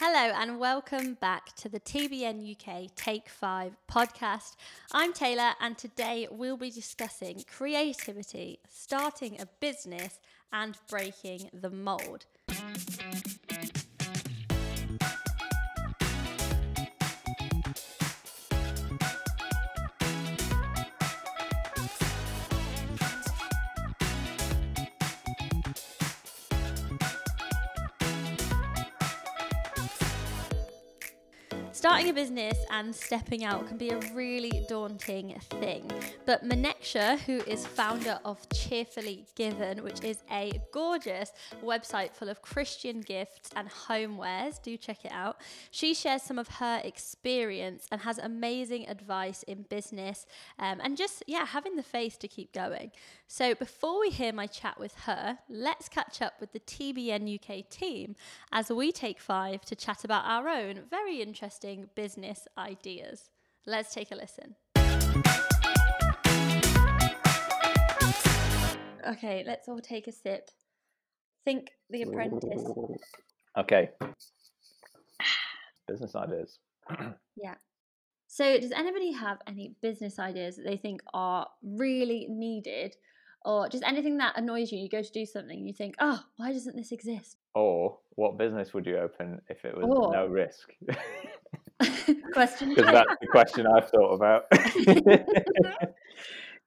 Hello, and welcome back to the TBN UK Take 5 podcast. I'm Taylor, and today we'll be discussing creativity, starting a business, and breaking the mold. Starting a business and stepping out can be a really daunting thing. But Maneksha, who is founder of Cheerfully Given, which is a gorgeous website full of Christian gifts and homewares, do check it out. She shares some of her experience and has amazing advice in business um, and just, yeah, having the faith to keep going. So before we hear my chat with her, let's catch up with the TBN UK team as we take five to chat about our own very interesting business ideas. Let's take a listen. Okay, let's all take a sip. Think The Apprentice. Okay. Business ideas. Yeah. So, does anybody have any business ideas that they think are really needed, or just anything that annoys you? You go to do something, and you think, "Oh, why doesn't this exist?" Or what business would you open if it was Or- no risk? Question Because that's the question I've thought about.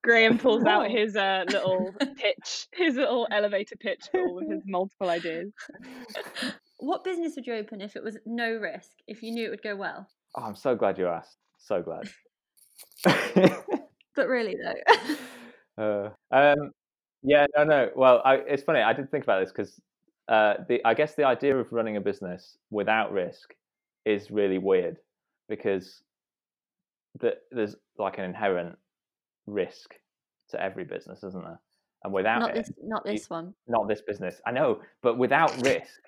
Graham pulls out his uh, little pitch, his little elevator pitch for all of his multiple ideas. What business would you open if it was no risk? If you knew it would go well? oh, I'm so glad you asked. So glad. But really, though. uh, um, yeah, no, no. Well, I, it's funny. I did think about this because uh, the I guess the idea of running a business without risk is really weird because the, there's like an inherent risk to every business, isn't there? And without not it, this. Not you- this one. not this business. I know, but without risk,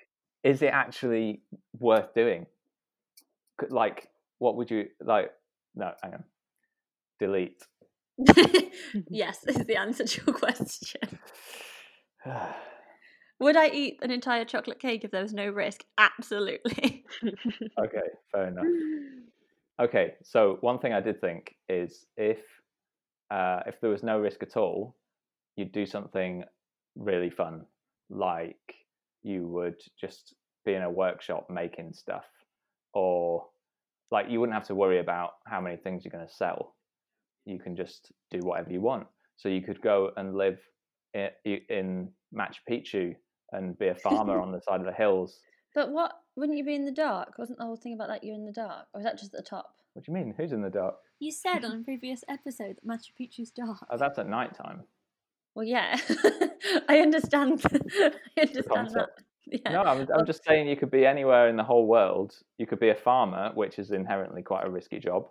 is it actually worth doing? Like, what would you like? No, hang on. Delete. yes, is the answer to your question. Would I eat an entire chocolate cake if there was no risk? Absolutely. okay, fair enough. Okay, so one thing I did think is if uh, if there was no risk at all, you'd do something really fun, like you would just be in a workshop making stuff, or like you wouldn't have to worry about how many things you're going to sell. You can just do whatever you want. So you could go and live in, in Machu Picchu and be a farmer on the side of the hills. But what? Wouldn't you be in the dark? Wasn't the whole thing about that you're in the dark? Or is that just at the top? What do you mean? Who's in the dark? You said on a previous episode that Machu Picchu's dark. Oh, that's at night time. Well, yeah. I understand. I understand that. Yeah. No, I'm, I'm just saying you could be anywhere in the whole world. You could be a farmer, which is inherently quite a risky job,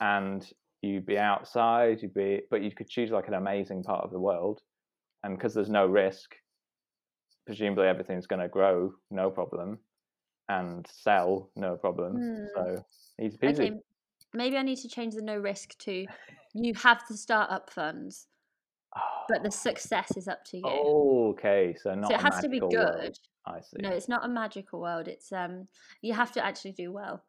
and you'd be outside. You'd be, but you could choose like an amazing part of the world, and because there's no risk, presumably everything's going to grow, no problem, and sell, no problem. Hmm. So easy peasy. Okay, maybe I need to change the no risk to you have the startup funds, but the success is up to you. Oh, okay, so not. so it has to be good. world. I see. No, it's not a magical world. It's um, you have to actually do well.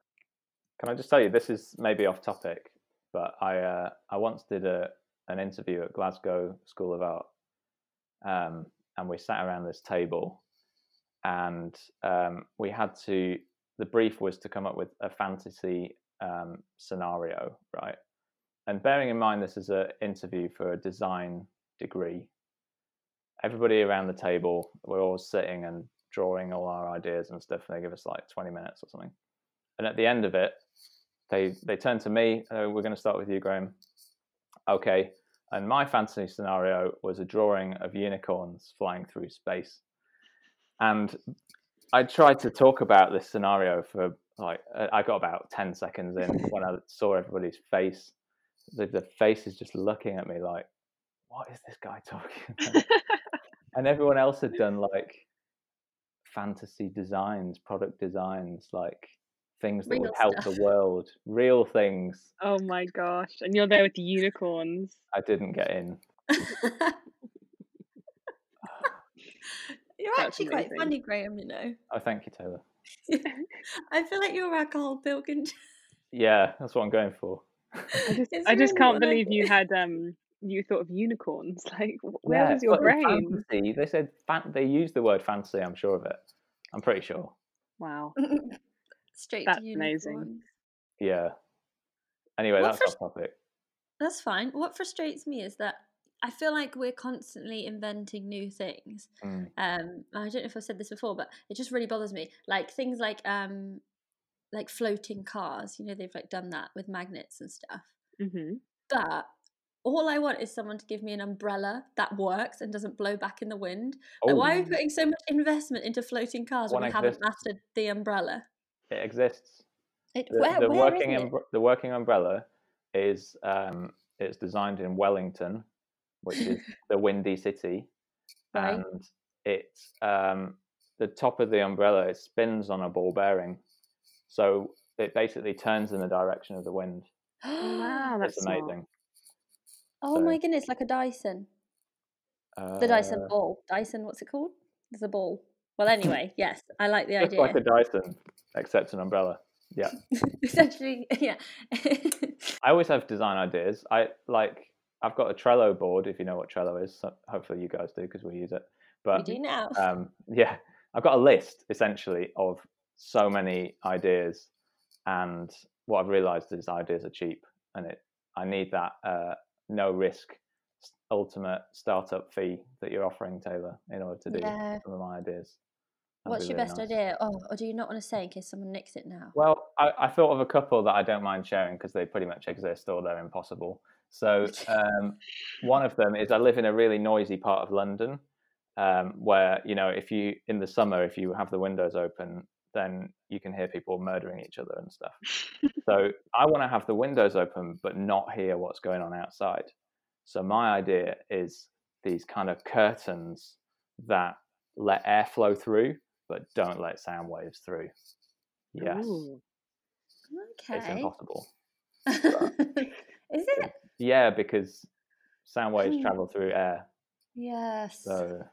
Can I just tell you, this is maybe off topic, but I uh, I once did a an interview at Glasgow School of Art, um, and we sat around this table, and um, we had to. The brief was to come up with a fantasy um, scenario, right? And bearing in mind this is an interview for a design degree, everybody around the table, we're all sitting and drawing all our ideas and stuff, and they give us like twenty minutes or something. And at the end of it, they they turn to me. Uh, we're going to start with you, Graham. Okay. And my fantasy scenario was a drawing of unicorns flying through space. And I tried to talk about this scenario for like uh, I got about ten seconds in when I saw everybody's face. The, the face is just looking at me like, "What is this guy talking?" about? and everyone else had done like fantasy designs, product designs, like things that would help stuff. the world, real things. Oh my gosh. And you're there with the unicorns. I didn't get in. You're That's actually quite funny, Graham. You know. Oh, thank you, Taylor. I feel like you're a Karl Pilkington. Yeah, that's what I'm going for. I just, I just really can't believe you had um you thought of unicorns. Like where yeah, was your brain? Fantasy, they said fan- they used the word fantasy. I'm sure of it. I'm pretty sure. Wow. Straight That's to amazing. Yeah. Anyway, What that's for- off topic. That's fine. What frustrates me is that I feel like we're constantly inventing new things. Mm. Um, I don't know if I've said this before, but it just really bothers me. Like things like um, like floating cars. You know, they've like done that with magnets and stuff. hmm But all I want is someone to give me an umbrella that works and doesn't blow back in the wind. Like, why are we Oh. putting so much investment into floating cars when One we haven't mastered the umbrella? It exists. It, The, where, the where working it? the working umbrella is um, it's designed in Wellington, which is the windy city, Right. and it's um, the top of the umbrella. It spins on a ball bearing, so it basically turns in the direction of the wind. Wow, that's it's smart. amazing. oh So- my goodness, like a Dyson. Uh, The Dyson ball. Dyson, what's it called? There's a ball. Well, anyway, yes, I like the just idea. like a Dyson, except an umbrella. Yeah. Essentially, yeah. I always have design ideas. I like. I've got a Trello board. If you know what Trello is, so hopefully you guys do because we use it. we do now. um, yeah, I've got a list essentially of so many ideas, and what I've realised is ideas are cheap, and it I need that uh, no risk ultimate startup fee that you're offering Taylor in order to do Yeah. some of my ideas. What's your best nice. idea? Oh, or do you not want to say in case someone nicks it now? Well, I, I thought of a couple that I don't mind sharing because they pretty much exist or they're impossible. So um, one of them is I live in a really noisy part of London um, where you know if you in the summer if you have the windows open then you can hear people murdering each other and stuff. so I want to have the windows open but not hear what's going on outside. So my idea is these kind of curtains that let airflow through but don't let sound waves through. Yes. Ooh. It's impossible. Is it? Yeah, because sound waves Hmm. travel through air. Yes. So,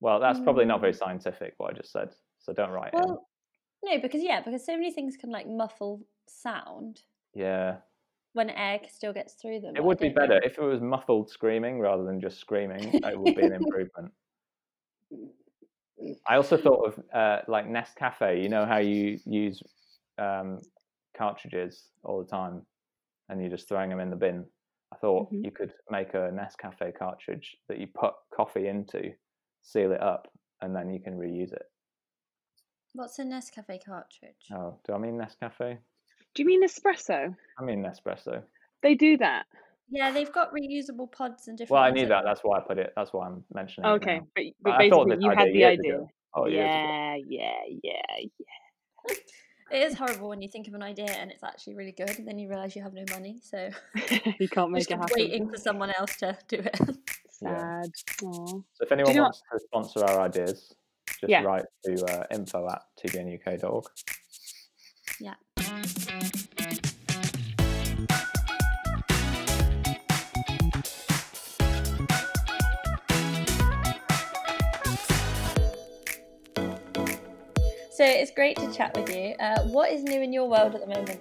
well, that's probably not very Mm. scientific what I just said. So don't write. Well, no, because yeah, because so many things can like muffle sound Yeah, when air still gets through them. it would be don't know. better if it was muffled screaming rather than just screaming. It would be an improvement. I also thought of uh, like Nescafe. You know how you use um, cartridges all the time, and you're just throwing them in the bin. I thought Mhm. you could make a Nescafe cartridge that you put coffee into, seal it up, and then you can reuse it. What's a Nescafe cartridge? Oh, do I mean Nescafe? Do you mean espresso? I mean Nespresso. They do that. Yeah, they've got reusable pods and different. Well, I knew that- that. That's why I put it. That's why I'm mentioning Okay, it but, But but I thought basically you had the idea. ago. Oh, yeah, yeah, yeah, yeah. It is horrible when you think of an idea and it's actually really good, and then you realise you have no money, so you can't make it happen. waiting for someone else to do it. Sad. Aw. So if anyone wants to sponsor our ideas, just Yeah. write to uh, info at tbnuk.org. yeah. So it's great to chat with you. Uh, what is new in your world at the moment?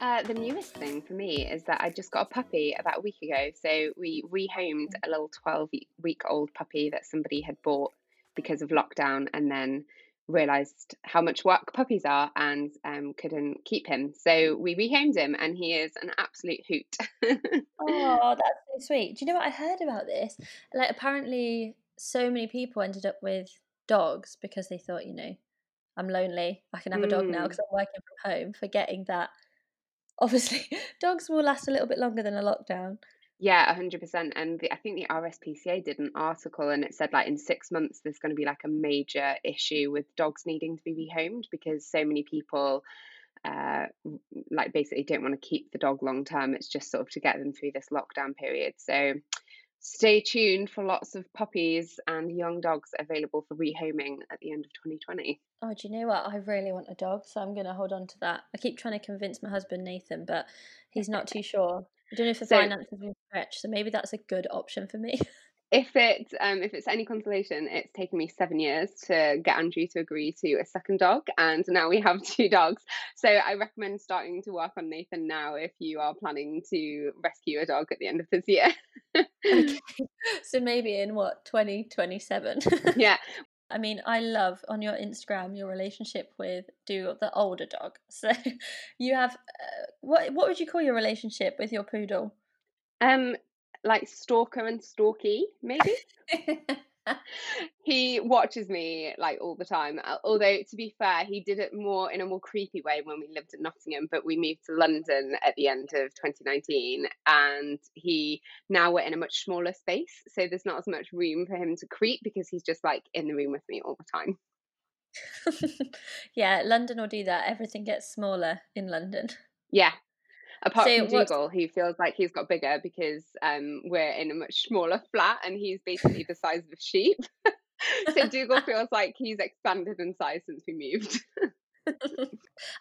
Uh, the newest thing for me is that I just got a puppy about a week ago. So we rehomed a little 12 week old puppy that somebody had bought because of lockdown and then realized how much work puppies are and um, couldn't keep him. So we rehomed him and he is an absolute hoot. Oh, that's so sweet. Do you know what I heard about this? Like, apparently, so many people ended up with dogs because they thought, you know, I'm lonely. I can have a dog now Mm. because I'm working from home, forgetting that obviously dogs will last a little bit longer than a lockdown. Yeah, hundred percent. And the, I think the RSPCA did an article, and it said like in six months there's going to be like a major issue with dogs needing to be rehomed because so many people, uh, like basically don't want to keep the dog long term. It's just sort of to get them through this lockdown period. So stay tuned for lots of puppies and young dogs available for rehoming at the end of 2020. Oh, do you know what? I really want a dog, so I'm going to hold on to that. I keep trying to convince my husband, Nathan, but he's not too sure. I don't know if the So- finances will stretch, so maybe that's a good option for me. if it um, if it's any consolation, it's taken me seven years to get Andrew to agree to a second dog, and now we have two dogs. So I recommend starting to work on Nathan now if you are planning to rescue a dog at the end of this year. okay. So maybe in what twenty twenty seven. Yeah. I mean, I love on your Instagram your relationship with do the older dog. So you have uh, what what would you call your relationship with your poodle? Um, like stalker and stalky, maybe. he watches me like all the time. Although to be fair, he did it more in a more creepy way when we lived in Nottingham, but we moved to London at the end of 2019 and he now we're in a much smaller space, so there's not as much room for him to creep because he's just like in the room with me all the time. yeah, London will do that. Everything gets smaller in London. Yeah, apart so from Dougal, who feels like he's got bigger because um, we're in a much smaller flat and he's basically the size of a sheep. so Dougal feels like he's expanded in size since we moved.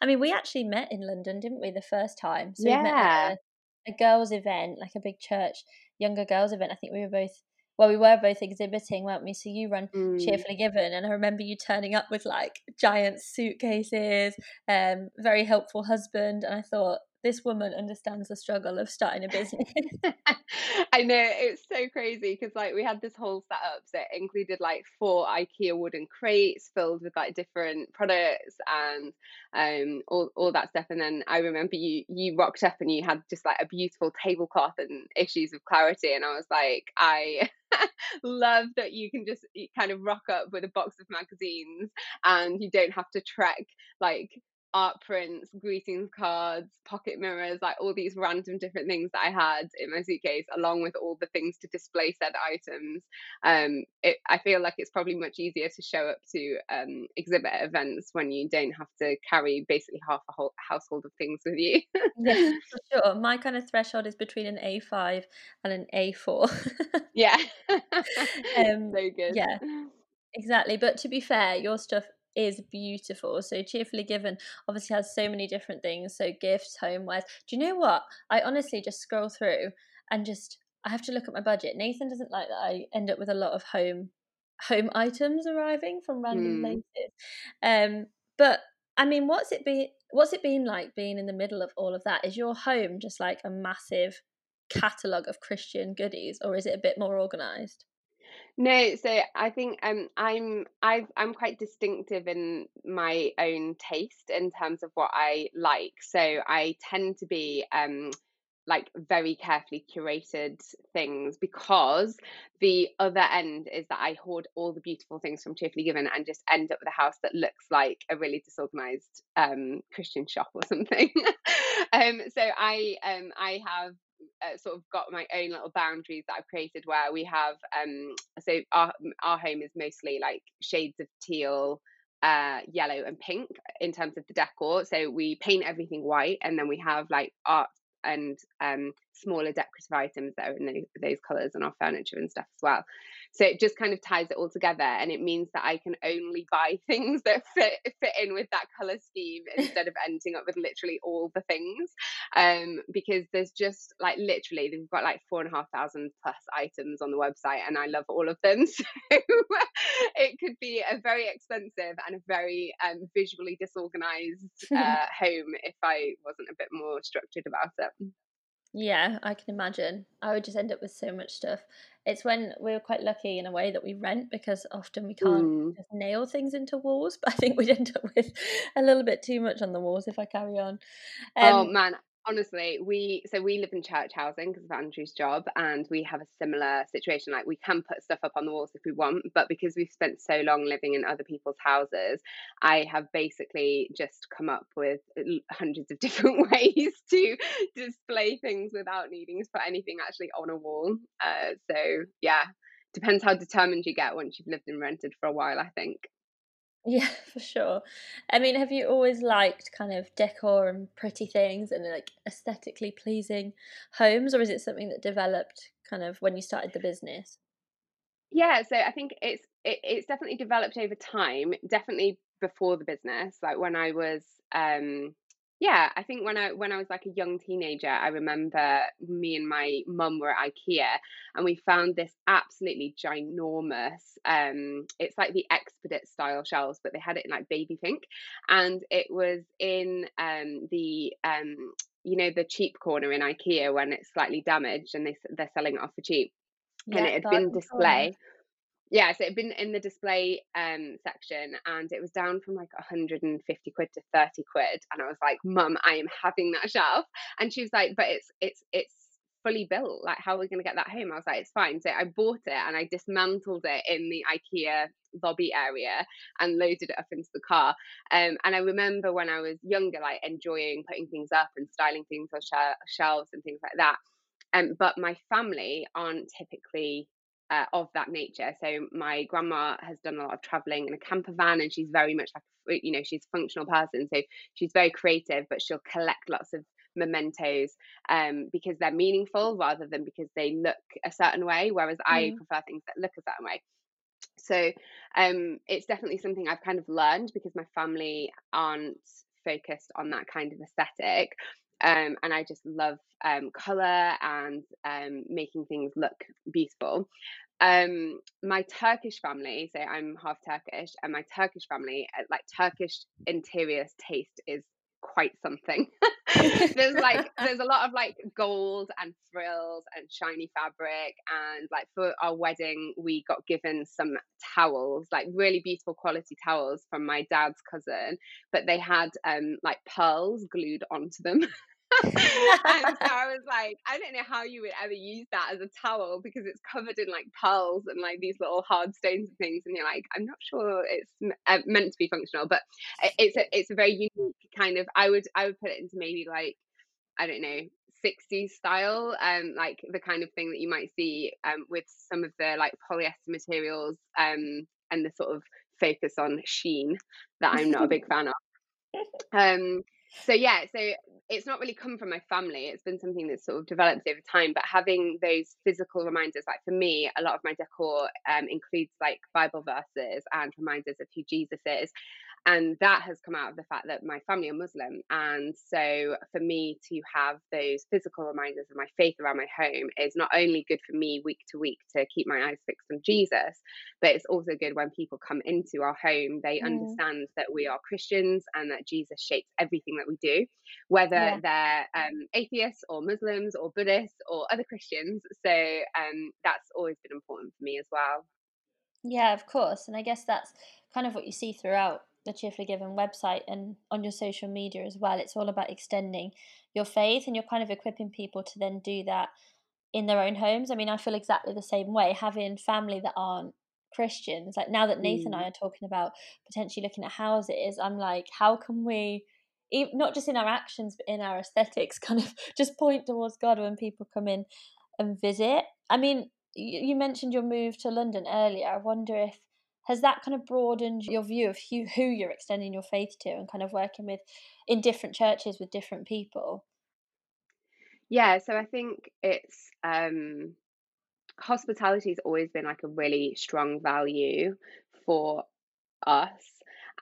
I mean, we actually met in London, didn't we, the first time? So yeah. we met at a, a girls' event, like a big church, younger girls' event. I think we were both well, we were both exhibiting, weren't we? So you run mm. Cheerfully Given, and I remember you turning up with like giant suitcases, um, very helpful husband, and I thought this woman understands the struggle of starting a business. I know it's so crazy because like we had this whole setup that included like four IKEA wooden crates filled with like different products and um all, all that stuff. And then I remember you you rocked up and you had just like a beautiful tablecloth and issues of clarity, and I was like, I love that you can just kind of rock up with a box of magazines and you don't have to trek like art prints, greetings cards, pocket mirrors, like all these random different things that I had in my suitcase, along with all the things to display said items. Um, it, I feel like it's probably much easier to show up to um, exhibit events when you don't have to carry basically half a whole household of things with you. yes, for sure. My kind of threshold is between an A5 and an A4. yeah. um, so good. Yeah. Exactly. But to be fair, your stuff is beautiful. So cheerfully given obviously has so many different things. So gifts, homewares. Do you know what? I honestly just scroll through and just I have to look at my budget. Nathan doesn't like that I end up with a lot of home home items arriving from random mm. places. Um, but I mean, what's it been? What's it been like being in the middle of all of that? Is your home just like a massive catalogue of Christian goodies, or is it a bit more organised? No, so I think um I'm I've I'm quite distinctive in my own taste in terms of what I like. So I tend to be um like very carefully curated things because the other end is that I hoard all the beautiful things from Cheerfully Given and just end up with a house that looks like a really disorganized um, Christian shop or something. um, so I um, I have uh, sort of got my own little boundaries that I've created where we have um so our our home is mostly like shades of teal uh, yellow and pink in terms of the decor. So we paint everything white, and then we have like art and um, smaller decorative items that are in those, those colors on our furniture and stuff as well. So it just kind of ties it all together, and it means that I can only buy things that fit fit in with that color scheme instead of ending up with literally all the things. Um, because there's just like literally they've got like four and a half thousand plus items on the website, and I love all of them. So it could be a very expensive and a very um, visually disorganized uh, home if I wasn't a bit more structured about it. Yeah, I can imagine. I would just end up with so much stuff. It's when we're quite lucky in a way that we rent because often we can't mm. just nail things into walls, but I think we'd end up with a little bit too much on the walls if I carry on. Oh, um, oh man, honestly we so we live in church housing because of andrew's job and we have a similar situation like we can put stuff up on the walls if we want but because we've spent so long living in other people's houses i have basically just come up with hundreds of different ways to display things without needing to put anything actually on a wall uh, so yeah. Depends how determined you get once you've lived and rented for a while i think yeah, for sure. I mean, have you always liked kind of decor and pretty things and like aesthetically pleasing homes, or is it something that developed kind of when you started the business? Yeah, so I think it's it, it's definitely developed over time. Definitely before the business, like when I was um yeah, I think when I when I was like a young teenager, I remember me and my mum were at IKEA and we found this absolutely ginormous um it's like the Expedit style shelves, but they had it in like baby pink. And it was in um the um you know the cheap corner in IKEA when it's slightly damaged and they they're selling it off for cheap. Yeah, and it had been display yeah, so it'd been in the display um section and it was down from like 150 quid to 30 quid. And I was like, Mum, I am having that shelf. And she was like, But it's it's it's fully built. Like, how are we gonna get that home? I was like, It's fine. So I bought it and I dismantled it in the IKEA lobby area and loaded it up into the car. Um, and I remember when I was younger, like enjoying putting things up and styling things on sh- shelves and things like that. Um, but my family aren't typically uh, of that nature. So my grandma has done a lot of traveling in a camper van, and she's very much like you know she's a functional person. So she's very creative, but she'll collect lots of mementos um, because they're meaningful rather than because they look a certain way. Whereas mm. I prefer things that look a certain way. So um, it's definitely something I've kind of learned because my family aren't focused on that kind of aesthetic. Um, and I just love um, color and um, making things look beautiful. Um, my Turkish family, so I'm half Turkish, and my Turkish family, uh, like Turkish interiors taste is quite something. there's like there's a lot of like gold and frills and shiny fabric and like for our wedding we got given some towels like really beautiful quality towels from my dad's cousin but they had um like pearls glued onto them and so I was like, I don't know how you would ever use that as a towel because it's covered in like pearls and like these little hard stones and things, and you're like, I'm not sure it's uh, meant to be functional, but it's a it's a very unique kind of. I would I would put it into maybe like I don't know 60s style um like the kind of thing that you might see um with some of the like polyester materials um and the sort of focus on sheen that I'm not a big fan of um so yeah so it's not really come from my family it's been something that's sort of developed over time but having those physical reminders like for me a lot of my decor um, includes like bible verses and reminders of who jesus is and that has come out of the fact that my family are Muslim. And so for me to have those physical reminders of my faith around my home is not only good for me week to week to keep my eyes fixed on Jesus, but it's also good when people come into our home, they mm. understand that we are Christians and that Jesus shapes everything that we do, whether yeah. they're um, atheists or Muslims or Buddhists or other Christians. So um, that's always been important for me as well. Yeah, of course. And I guess that's kind of what you see throughout the Cheerfully Given website and on your social media as well. It's all about extending your faith and you're kind of equipping people to then do that in their own homes. I mean, I feel exactly the same way, having family that aren't Christians. Like now that Nathan mm. and I mm. are talking about potentially looking at houses, I'm like, how can we, not just in our actions, but in our aesthetics, kind of just point towards God when people come in and visit? I mean, you mentioned your move to London earlier. I wonder if has that kind of broadened your view of who, who you're extending your faith to and kind of working with in different churches with different people? Yeah so i think it's um hospitality has always been like a really strong value for us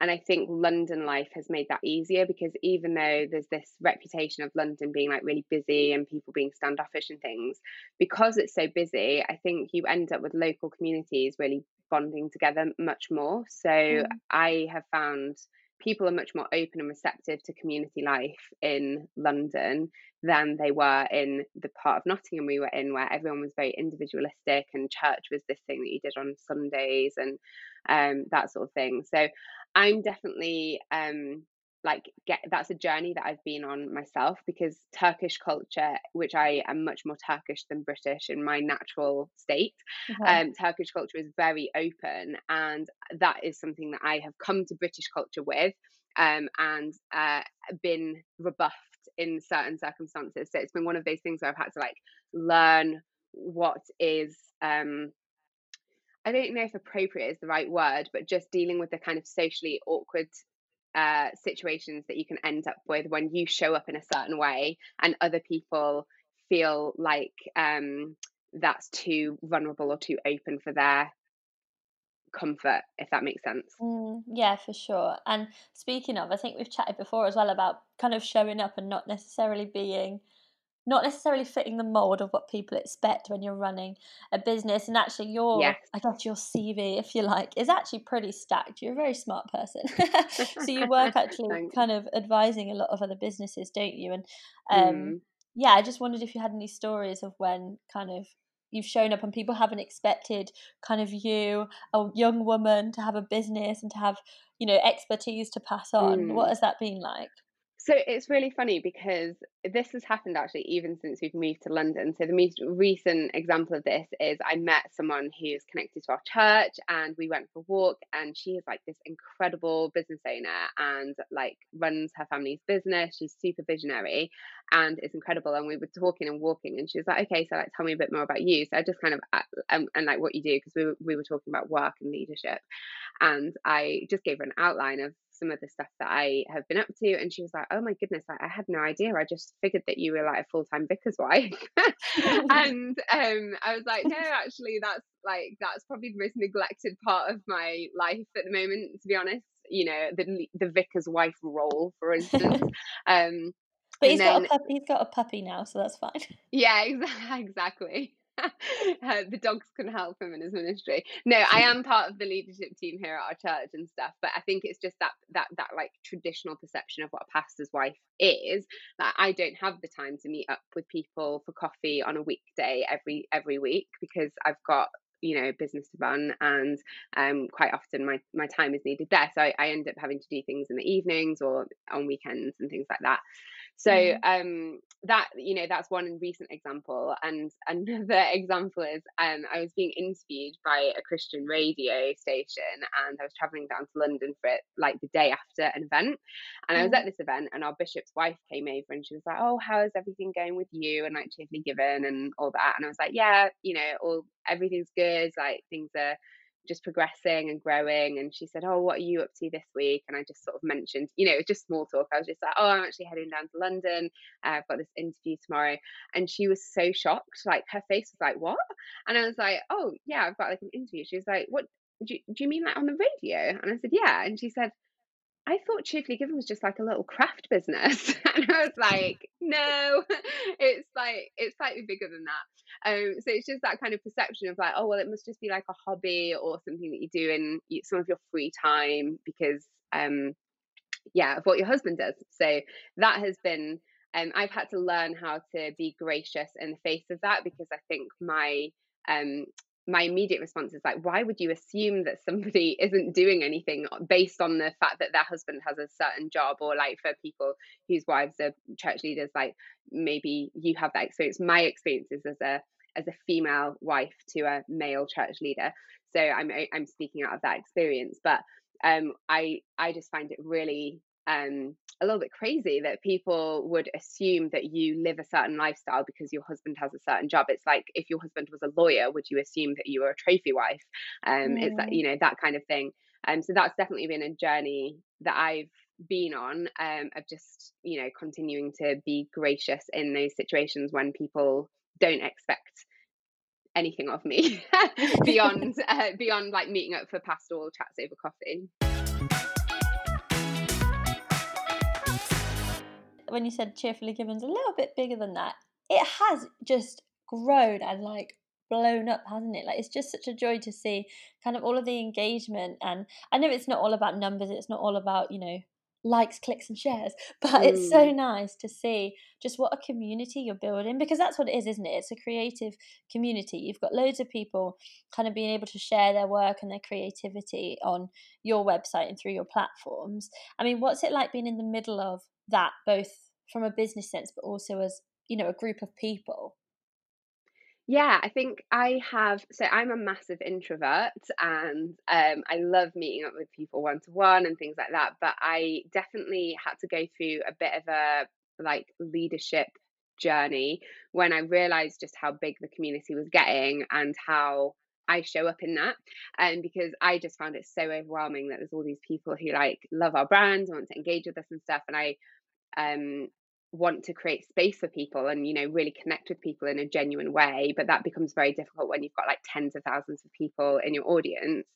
and I think London life has made that easier because even though there's this reputation of London being like really busy and people being standoffish and things, because it's so busy, I think you end up with local communities really bonding together much more. So mm. I have found people are much more open and receptive to community life in London than they were in the part of Nottingham we were in, where everyone was very individualistic and church was this thing that you did on Sundays and um, that sort of thing. So I'm definitely um, like get that's a journey that I've been on myself because Turkish culture, which I am much more Turkish than British in my natural state, uh-huh. um, Turkish culture is very open, and that is something that I have come to British culture with, um, and uh, been rebuffed in certain circumstances. So it's been one of those things where I've had to like learn what is um I don't know if appropriate is the right word, but just dealing with the kind of socially awkward uh, situations that you can end up with when you show up in a certain way and other people feel like um, that's too vulnerable or too open for their comfort, if that makes sense. Mm, yeah, for sure. And speaking of, I think we've chatted before as well about kind of showing up and not necessarily being not necessarily fitting the mold of what people expect when you're running a business and actually your Yes. i guess your cv if you like is actually pretty stacked you're a very smart person so you work actually kind of advising a lot of other businesses don't you and um Mm. yeah i just wondered if you had any stories of when kind of you've shown up and people haven't expected kind of you a young woman to have a business and to have you know expertise to pass on what Mm. has that been like So it's really funny because this has happened actually even since we've moved to London. So the most recent example of this is I met someone who's connected to our church and we went for a walk and she is like this incredible business owner and like runs her family's business. She's super visionary and it's incredible. And we were talking and walking and she was like, okay, so like tell me a bit more about you. So I just kind of uh, um, and like what you do because we were, we were talking about work and leadership and I just gave her an outline of some of the stuff that I have been up to. And she was like, Oh my goodness, I, I had no idea. I just figured that you were like a full time vicar's wife. and um, I was like, No, actually, that's like, that's probably the most neglected part of my life at the moment, to be honest. You know, the the vicar's wife role, for instance. Um, But he's got a puppy. He's got a puppy now, so that's fine. yeah, exactly. uh, the dogs can help him in his ministry. No, I am part of the leadership team here at our church and stuff, but I think it's just that that that like traditional perception of what a pastor's wife is. That I don't have the time to meet up with people for coffee on a weekday every every week because I've got you know business to run and um quite often my my time is needed there so I, I end up having to do things in the evenings or on weekends and things like that so Mm. um that you know that's one recent example and another example is um i was being interviewed by a christian radio station and i was traveling down to london for it like the day after an event and i was at this event and our bishop's wife came over and she was like oh how's everything going with you and like cheerfully given and all that and i was like yeah you know all everything's good like things are just progressing and growing. And she said, Oh, what are you up to this week? And I just sort of mentioned, you know, it was just small talk. I was just like, Oh, I'm actually heading down to London. Uh, I've got this interview tomorrow. And she was so shocked. Like her face was like, What? And I was like, Oh, yeah, I've got like an interview. She was like, What? Do you, do you mean like on the radio? And I said, Yeah. And she said, I thought Cheerfully Given was just like a little craft business. and I was like, no, it's like, it's slightly bigger than that. Um, so it's just that kind of perception of like, oh, well, it must just be like a hobby or something that you do in some of your free time because, um, yeah, of what your husband does. So that has been, um, I've had to learn how to be gracious in the face of that because I think my, um, my immediate response is like, why would you assume that somebody isn't doing anything based on the fact that their husband has a certain job, or like for people whose wives are church leaders, like maybe you have that experience. My experience is as a as a female wife to a male church leader, so I'm I'm speaking out of that experience. But um, I I just find it really um a little bit crazy that people would assume that you live a certain lifestyle because your husband has a certain job. It's like if your husband was a lawyer, would you assume that you were a trophy wife? Um, it's that Mm. you know that kind of thing. Um, so that's definitely been a journey that I've been on um, of just you know continuing to be gracious in those situations when people don't expect anything of me beyond uh, beyond like meeting up for pastoral chats over coffee. When you said cheerfully given's a little bit bigger than that it has just grown and like blown up hasn't it? Like it's just such a joy to see kind of all of the engagement and i know it's not all about numbers it's not all about you know likes clicks and shares but it's so Mm. nice to see just what a community you're building because that's what it is isn't it? It's a creative community. You've got loads of people kind of being able to share their work and their creativity on your website and through your platforms. I mean, what's it like being in the middle of that, both from a business sense, but also as you know, a group of people? Yeah, I think I have. So I'm a massive introvert and um, I love meeting up with people one to one and things like that. But I definitely had to go through a bit of a like leadership journey when I realized just how big the community was getting and how I show up in that. And because I just found it so overwhelming that there's all these people who like love our brand, want to engage with us and stuff. And I um want to create space for people and you know really connect with people in a genuine way but that becomes very difficult when you've got like tens of thousands of people in your audience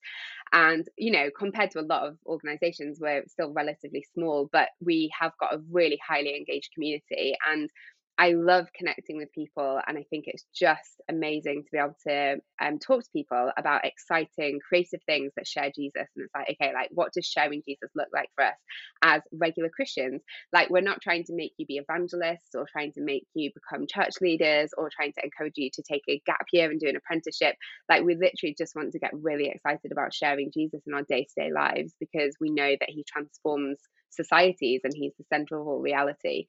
And, you know, compared to a lot of organizations, we're still relatively small, but we have got a really highly engaged community. And I love connecting with people, and I think it's just amazing to be able to um, talk to people about exciting, creative things that share Jesus. And it's like, okay, like what does sharing Jesus look like for us as regular Christians? Like, we're not trying to make you be evangelists or trying to make you become church leaders or trying to encourage you to take a gap year and do an apprenticeship. Like, we literally just want to get really excited about sharing Jesus in our day to day lives because we know that he transforms societies and he's the all reality.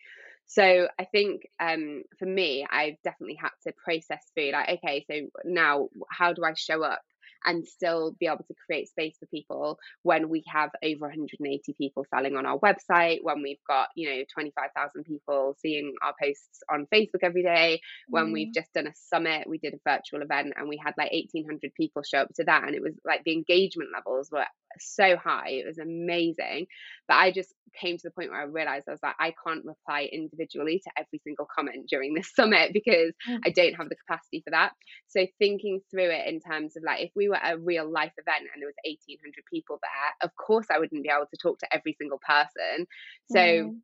So I think um, for me, I've definitely had to process through like, okay, so now how do I show up and still be able to create space for people when we have over 180 people selling on our website, when we've got, you know, 25,000 people seeing our posts on Facebook every day, when mm. we've just done a summit, we did a virtual event and we had like 1,800 people show up to that. And it was like the engagement levels were so high. It was amazing. But I just came to the point where I realized I was like, I can't reply individually to every single comment during this summit because mm. I don't have the capacity for that. So thinking through it in terms of like, if we were a real life event and there was 1800 people there, of course I wouldn't be able to talk to every single person. So mm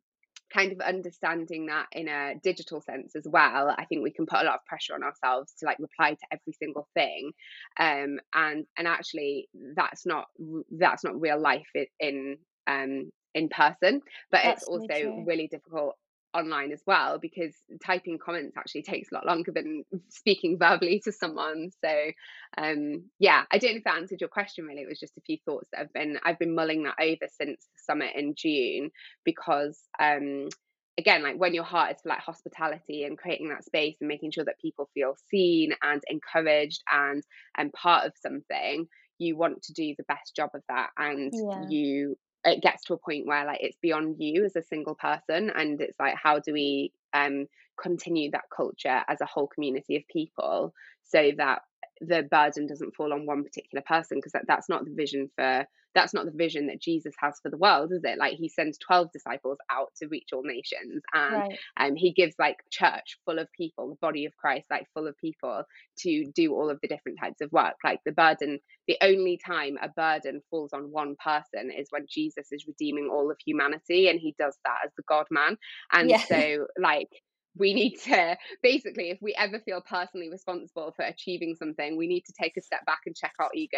kind of understanding that in a digital sense as well i think we can put a lot of pressure on ourselves to like reply to every single thing um and and actually that's not that's not real life in um in person but that's it's also really difficult online as well because typing comments actually takes a lot longer than speaking verbally to someone so um yeah i don't know if that answered your question really it was just a few thoughts that i've been i've been mulling that over since the summit in june because um again like when your heart is for like hospitality and creating that space and making sure that people feel seen and encouraged and and part of something you want to do the best job of that and yeah. you it gets to a point where like it's beyond you as a single person and it's like how do we um continue that culture as a whole community of people so that the burden doesn't fall on one particular person because that, that's not the vision for that's not the vision that Jesus has for the world, is it? Like he sends 12 disciples out to reach all nations and right. um, he gives like church full of people, the body of Christ, like full of people to do all of the different types of work. Like the burden, the only time a burden falls on one person is when Jesus is redeeming all of humanity and he does that as the God man. And yeah. so like we need to basically if we ever feel personally responsible for achieving something we need to take a step back and check our ego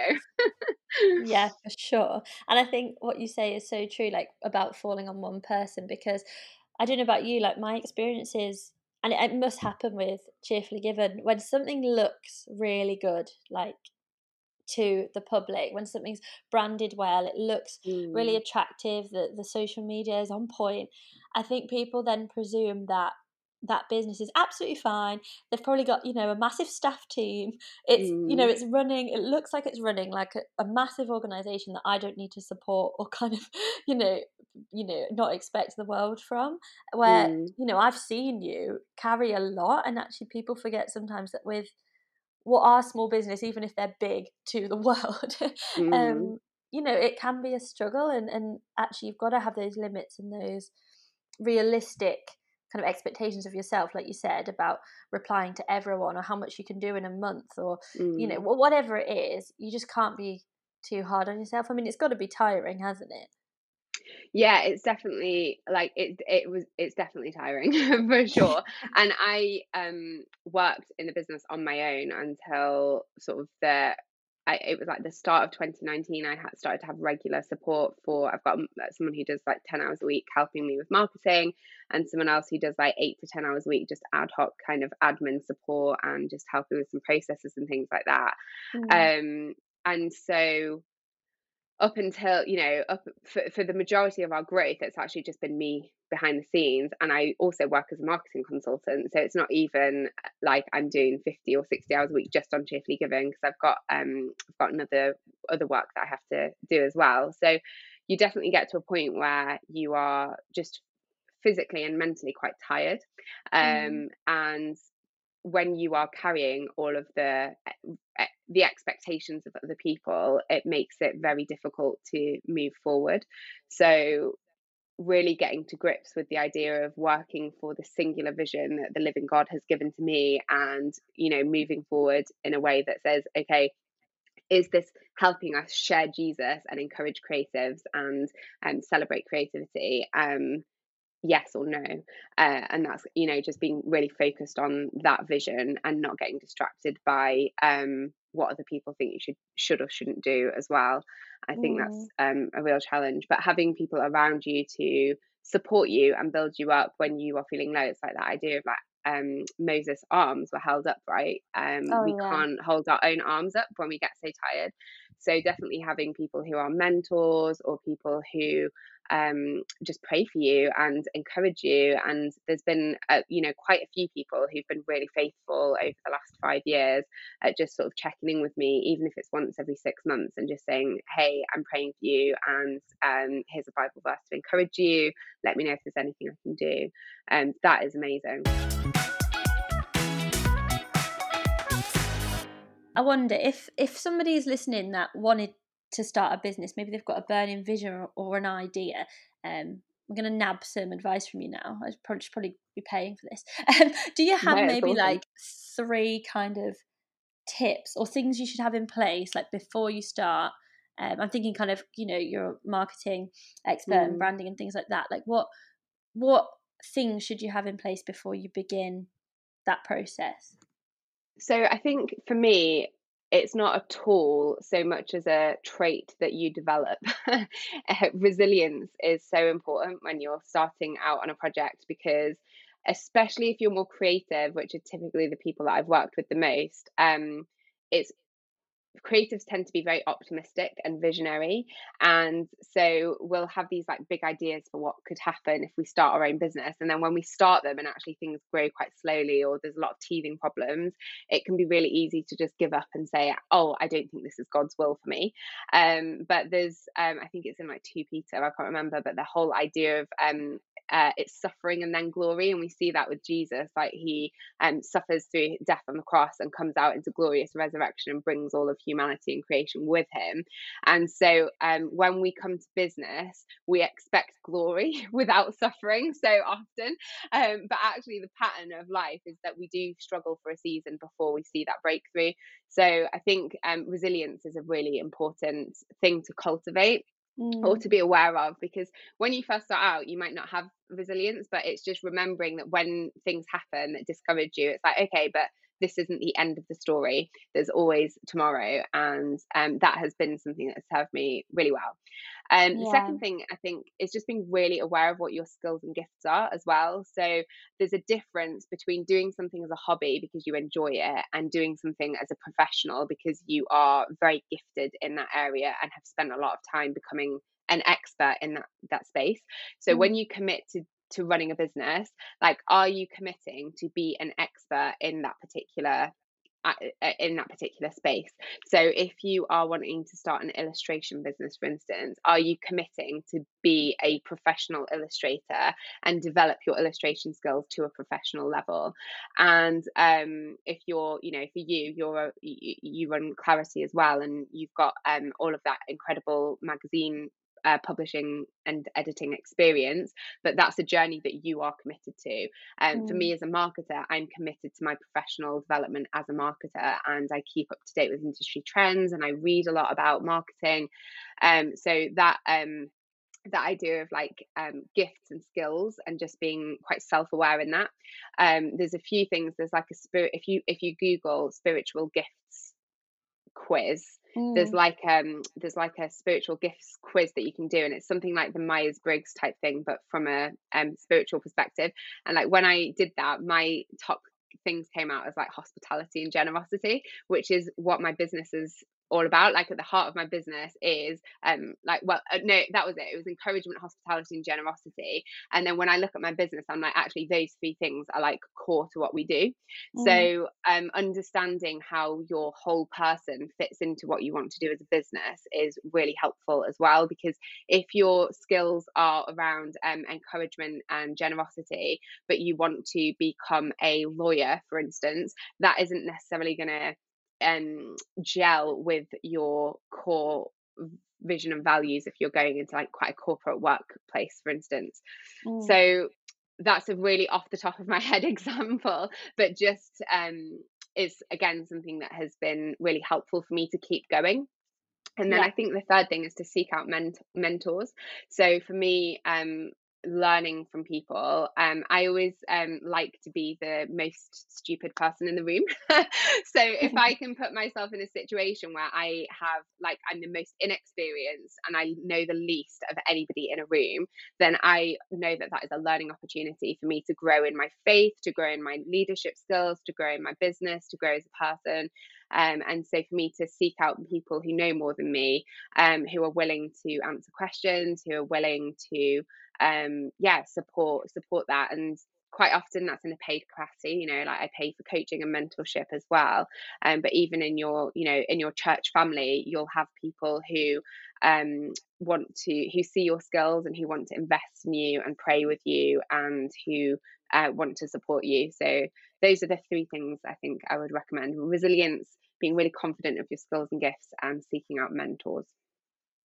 yeah for sure and i think what you say is so true like about falling on one person because i don't know about you like my experience is, and it, it must happen with cheerfully given when something looks really good like to the public when something's branded well it looks mm. really attractive the, the social media is on point i think people then presume that that business is absolutely fine. They've probably got, you know, a massive staff team. It's, mm. you know, mm. it's running, it looks like it's running like a, a, massive organization that I don't need to support or kind of, you know, you know, not expect the world from. Where, mm. you know, I've seen you carry a lot and actually people forget sometimes that with what are small business, even if they're big to the world, mm. um, you know, it can be a struggle and, and actually you've got to have those limits and those realistic kind of expectations of yourself like you said about replying to everyone or how much you can do in a month or mm. you know mm. whatever it is you just can't be too hard on yourself i mean it's got to be tiring hasn't it yeah it's definitely like it it was it's definitely tiring for sure and i um worked in the business on my own until sort of the I, it was like the start of 2019 i had started to have regular support for i've got someone who does like 10 hours a week helping me with marketing and someone else who does like 8 to 10 hours a week just ad hoc kind of admin support and just helping with some processes and things like that mm. um and so up until you know up for, for the majority of our growth it's actually just been me behind the scenes and i also work as a marketing consultant so it's not even like i'm doing 50 or 60 hours a week just on Cheerfully Given because i've got um i've got another other work that i have to do as well so you definitely get to a point where you are just physically and mentally quite tired um mm. and when you are carrying all of the the expectations of other people, it makes it very difficult to move forward. So, really getting to grips with the idea of working for the singular vision that the living God has given to me and, you know, moving forward in a way that says, okay, is this helping us share Jesus and encourage creatives and um, celebrate creativity? Um, yes or no uh, and that's you know just being really focused on that vision and not getting distracted by um, what other people think you should should or shouldn't do as well i think mm. that's um, a real challenge but having people around you to support you and build you up when you are feeling low it's like that idea of like um, Moses' arms were held up, right? Um, oh, we yeah. can't hold our own arms up when we get so tired. So definitely having people who are mentors or people who um, just pray for you and encourage you. And there's been, uh, you know, quite a few people who've been really faithful over the last five years at just sort of checking in with me, even if it's once every six months, and just saying, "Hey, I'm praying for you, and um, here's a Bible verse to encourage you. Let me know if there's anything I can do." And um, that is amazing. I wonder if if somebody is listening that wanted to start a business, maybe they've got a burning vision or, or an idea. Um, I'm going to nab some advice from you now. I probably should probably be paying for this. Um, do you have no, maybe awesome. like three kind of tips or things you should have in place like before you start? Um, I'm thinking kind of you know you're marketing expert mm. and branding and things like that. Like what what things should you have in place before you begin that process? So I think for me, it's not a tool so much as a trait that you develop. Uh, resilience is so important when you're starting out on a project because, especially if you're more creative, which are typically the people that I've worked with the most, um, it's creatives tend to be very optimistic and visionary. And so we'll have these like big ideas for what could happen if we start our own business. And then when we start them and actually things grow quite slowly or there's a lot of teething problems it can be really easy to just give up and say oh i don't think this is god's will for me. Um, but there's um, i think it's in like 2 peter i can't remember but the whole idea of um, uh, it's suffering and then glory. And we see that with jesus like he um, suffers through death on the cross and comes out into glorious resurrection and brings all of humanity and creation with him. And so um, when we come to business we expect glory without suffering so often. Um, but actually the pattern of life is that we do struggle for a season before we see that breakthrough. So i think um, resilience is a really important thing to cultivate mm. or to be aware of because when you first start out you might not have resilience but it's just remembering that when things happen that discourage you it's like okay but this isn't the end of the story. There's always tomorrow, and um, that has been something that has served me really well. Um, yeah. The second thing I think is just being really aware of what your skills and gifts are as well. So there's a difference between doing something as a hobby because you enjoy it and doing something as a professional because you are very gifted in that area and have spent a lot of time becoming an expert in that that space. So mm. when you commit to to running a business like are you committing to be an expert in that particular uh, uh, in that particular space. So, if you are wanting to start an illustration business, for instance, are you committing to be a professional illustrator and develop your illustration skills to a professional level? And um, if you're, you know, for you, you're a, you run Clarity as well, and you've got um, all of that incredible magazine uh, publishing and editing experience, but that's a journey that you are committed to. And um, mm. for me as a marketer, I'm committed to my professional development as a marketer, and I keep up to date with industry trends, and I read a lot about marketing. Um, so that um, that idea of like um, gifts and skills and just being quite self-aware in that um, there's a few things there's like a spirit if you if you google spiritual gifts quiz there's mm. like um there's like a spiritual gifts quiz that you can do and it's something like the myers-briggs type thing but from a um, spiritual perspective and like when i did that my top things came out as like hospitality and generosity which is what my business is all about like at the heart of my business is um like well uh, no that was it it was encouragement hospitality and generosity and then when i look at my business i'm like actually those three things are like core to what we do mm. so um understanding how your whole person fits into what you want to do as a business is really helpful as well because if your skills are around um encouragement and generosity but you want to become a lawyer for instance that isn't necessarily going to um, gel with your core vision and values if you're going into like quite a corporate workplace for instance mm. so that's a really off the top of my head example but just um is again something that has been really helpful for me to keep going and then Yeah. I think the third thing is to seek out ment- mentors. So for me, um, learning from people, um, I always um, like to be the most stupid person in the room. so if I can put myself in a situation where I have, like, I'm the most inexperienced and I know the least of anybody in a room, then I know that that is a learning opportunity for me to grow in my faith, to grow in my leadership skills, to grow in my business, to grow as a person. Um, and so for me to seek out people who know more than me, um, who are willing to answer questions, who are willing to, um, yeah, support support that, and quite often that's in a paid capacity. You know, like I pay for coaching and mentorship as well. Um, but even in your, you know, in your church family, you'll have people who um, want to, who see your skills and who want to invest in you and pray with you and who uh, want to support you. So those are the three things I think I would recommend resilience, being really confident of your skills and gifts, and seeking out mentors.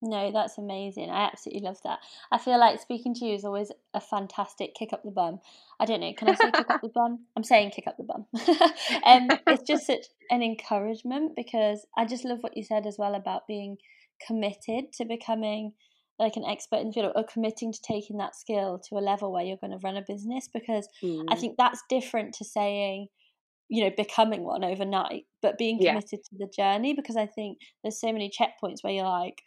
No, that's amazing. I absolutely love that. I feel like speaking to you is always a fantastic kick up the bum. I don't know, can I say kick up the bum? I'm saying kick up the bum. um, it's just such an encouragement because I just love what you said as well about being committed to becoming like an expert in the field or committing to taking that skill to a level where you're going to run a business because I Mm, think that's different to saying you know becoming one overnight but being Yeah. committed to the journey because i think there's so many checkpoints where you're like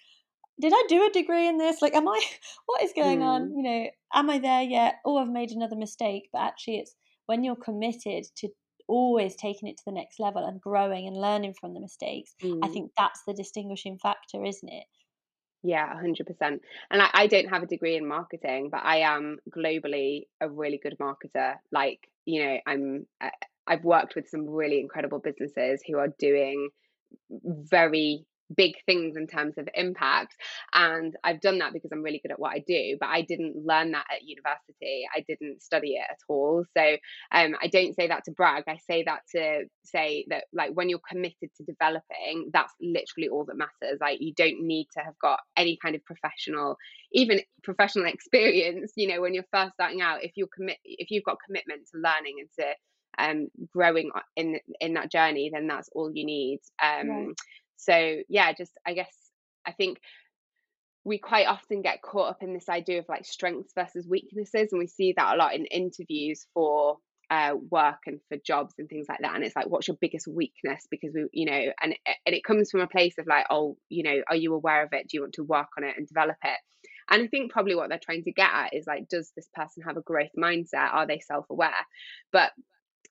did i do a degree in this like am i what is going on Mm, you know am i there yet oh i've made another mistake but actually it's when you're committed to always taking it to the next level and growing and learning from the mistakes i mm. think that's the distinguishing factor isn't it Yeah, 100%. And I, I don't have a degree in marketing, but I am globally a really good marketer. Like, you know, I'm I've worked with some really incredible businesses who are doing very big things in terms of impact and I've done that because I'm really good at what I do but I didn't learn that at university. I didn't study it at all. So um I don't say that to brag. I say that to say that like when you're committed to developing that's literally all that matters. Like you don't need to have got any kind of professional even professional experience you know when you're first starting out if you're commit if you've got commitment to learning and to um growing in in that journey then that's all you need. Right. Um so yeah just i guess i think we quite often get caught up in this idea of like strengths versus weaknesses and we see that a lot in interviews for uh, work and for jobs and things like that and it's like what's your biggest weakness? Because we you know and and it comes from a place of like oh you know are you aware of it? Do you want to work on it and develop it? And i think probably what they're trying to get at is like does this person have a growth mindset? Are they self-aware? But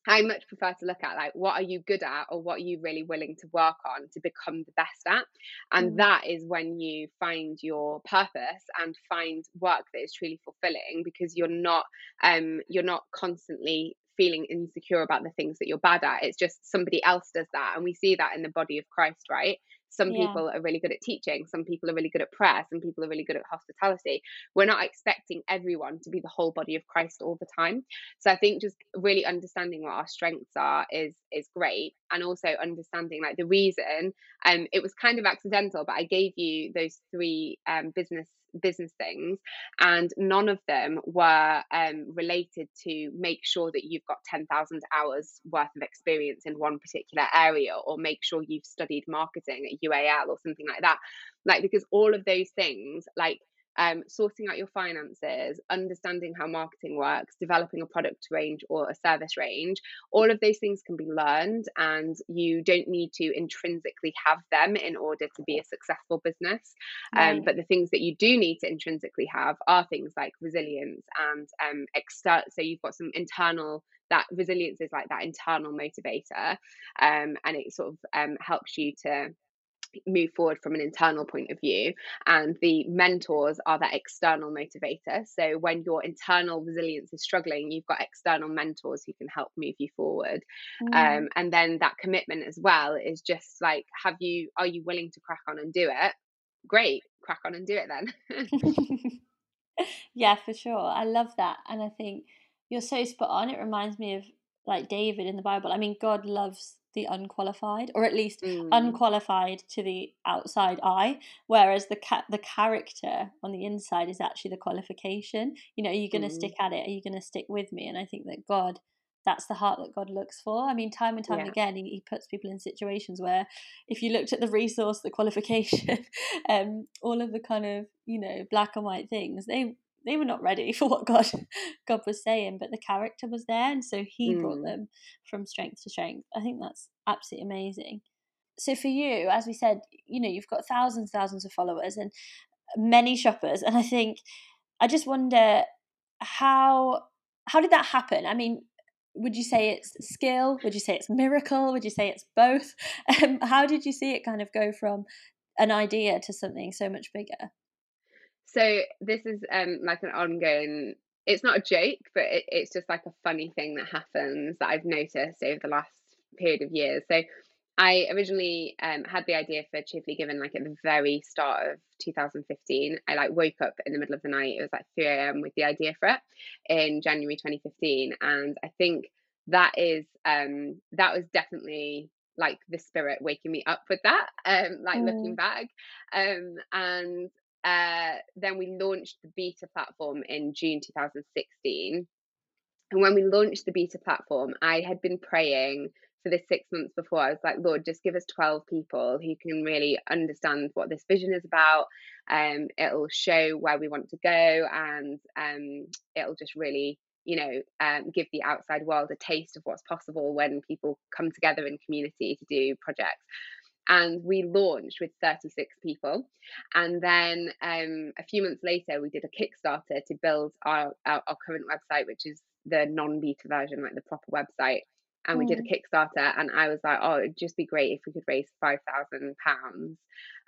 I much prefer to look at like what are you good at or what are you really willing to work on to become the best at. And Mm. that is when you find your purpose and find work that is truly fulfilling because you're not um you're not constantly feeling insecure about the things that you're bad at. It's just somebody else does that. And we see that in the body of Christ, right? Some yeah people are really good at teaching, some people are really good at prayer, some people are really good at hospitality. We're not expecting everyone to be the whole body of Christ all the time. So I think just really understanding what our strengths are is is great, and also understanding like the reason. Um, it was kind of accidental, but I gave you those three um business business things, and none of them were um related to make sure that you've got ten thousand hours worth of experience in one particular area, or make sure you've studied marketing at UAL or something like that. Like because all of those things, like um, sorting out your finances, understanding how marketing works, developing a product range or a service range, all of those things can be learned, and you don't need to intrinsically have them in order to be a successful business. Um, right but the things that you do need to intrinsically have are things like resilience and um, external. So you've got some internal. That resilience is like that internal motivator, um, and it sort of um, helps you to move forward from an internal point of view and the mentors are that external motivator so when your internal resilience is struggling you've got external mentors who can help move you forward mm. um, and then that commitment as well is just like have you are you willing to crack on and do it great crack on and do it then yeah, for sure. I love that. And I think you're so spot on. It reminds me of like David in the Bible. I mean, God loves the unqualified, or at least Mm, unqualified to the outside eye, whereas the ca- the character on the inside is actually the qualification. You know, are you going to mm, stick at it? Are you going to stick with me? And I think that God that's the heart that God looks for. I mean, time and time yeah. again, he, he puts people in situations where, if you looked at the resource, the qualification, um, all of the kind of you know black and white things, they they were not ready for what God God was saying, but the character was there, and so He mm. brought them from strength to strength. I think that's absolutely amazing. So for you, as we said, you know, you've got thousands, thousands of followers and many shoppers, and I think I just wonder how how did that happen? I mean, would you say it's skill? Would you say it's miracle? Would you say it's both? Um, how did you see it kind of go from an idea to something so much bigger? So this is um like an ongoing. It's not a joke, but it, it's just like a funny thing that happens that I've noticed over the last period of years. So I originally um, had the idea for Cheerfully Given like at the very start of 2015. I like woke up in the middle of the night. It was like 3 a.m. with the idea for it in January 2015, and I think that is um, that was definitely like the spirit waking me up with that. Um, like mm. looking back, um, and uh, then we launched the beta platform in June 2016. And when we launched the beta platform, I had been praying for this six months before, I was like, Lord, just give us 12 people who can really understand what this vision is about. Um, it'll show where we want to go and um, it'll just really, you know, um, give the outside world a taste of what's possible when people come together in community to do projects. And we launched with 36 people. And then um, a few months later, we did a Kickstarter to build our, our, our current website, which is the non beta version, like the proper website and we did a mm. Kickstarter, and I was like, oh, it'd just be great if we could raise five thousand pounds.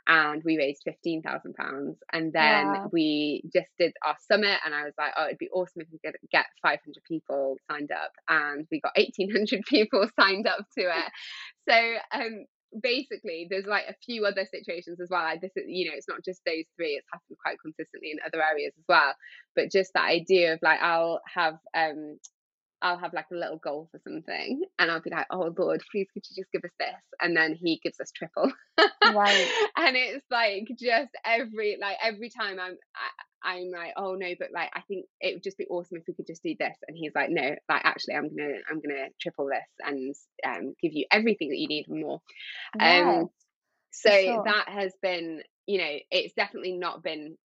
And we raised fifteen thousand pounds, and then wow. we just did our summit. And I was like, "Oh, it'd be awesome if we could get five hundred people signed up." And we got eighteen hundred people signed up to it. So, um, basically there's like a few other situations as well like this is you know it's not just those three it's happened quite consistently in other areas as well but just that idea of like i'll have um I'll have like a little goal for something and I'll be like, oh Lord, please could you just give us this? And then he gives us triple. Right. and it's like just every like every time I'm I, I'm like, oh no, but like I think it would just be awesome if we could just do this. And he's like, no, like actually I'm gonna I'm gonna triple this and um give you everything that you need and more. Yes, um so sure. that has been, you know, it's definitely not been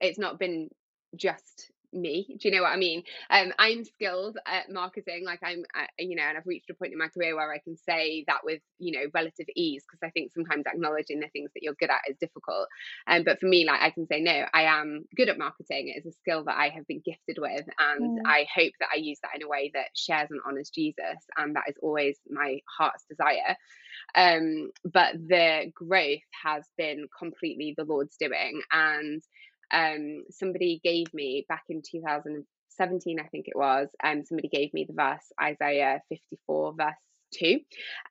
it's not been just me do you know what i mean? Um i'm skilled at marketing like i'm uh, you know and i've reached a point in my career where i can say that with you know relative ease because i think sometimes acknowledging the things that you're good at is difficult. Um but for me like i can say no i am good at marketing it is a skill that i have been gifted with and mm. i hope that i use that in a way that shares and honors jesus and that is always my heart's desire. Um but the growth has been completely the lord's doing and um, somebody gave me back in 2017, I think it was, um, somebody gave me the verse Isaiah 54, verse 2.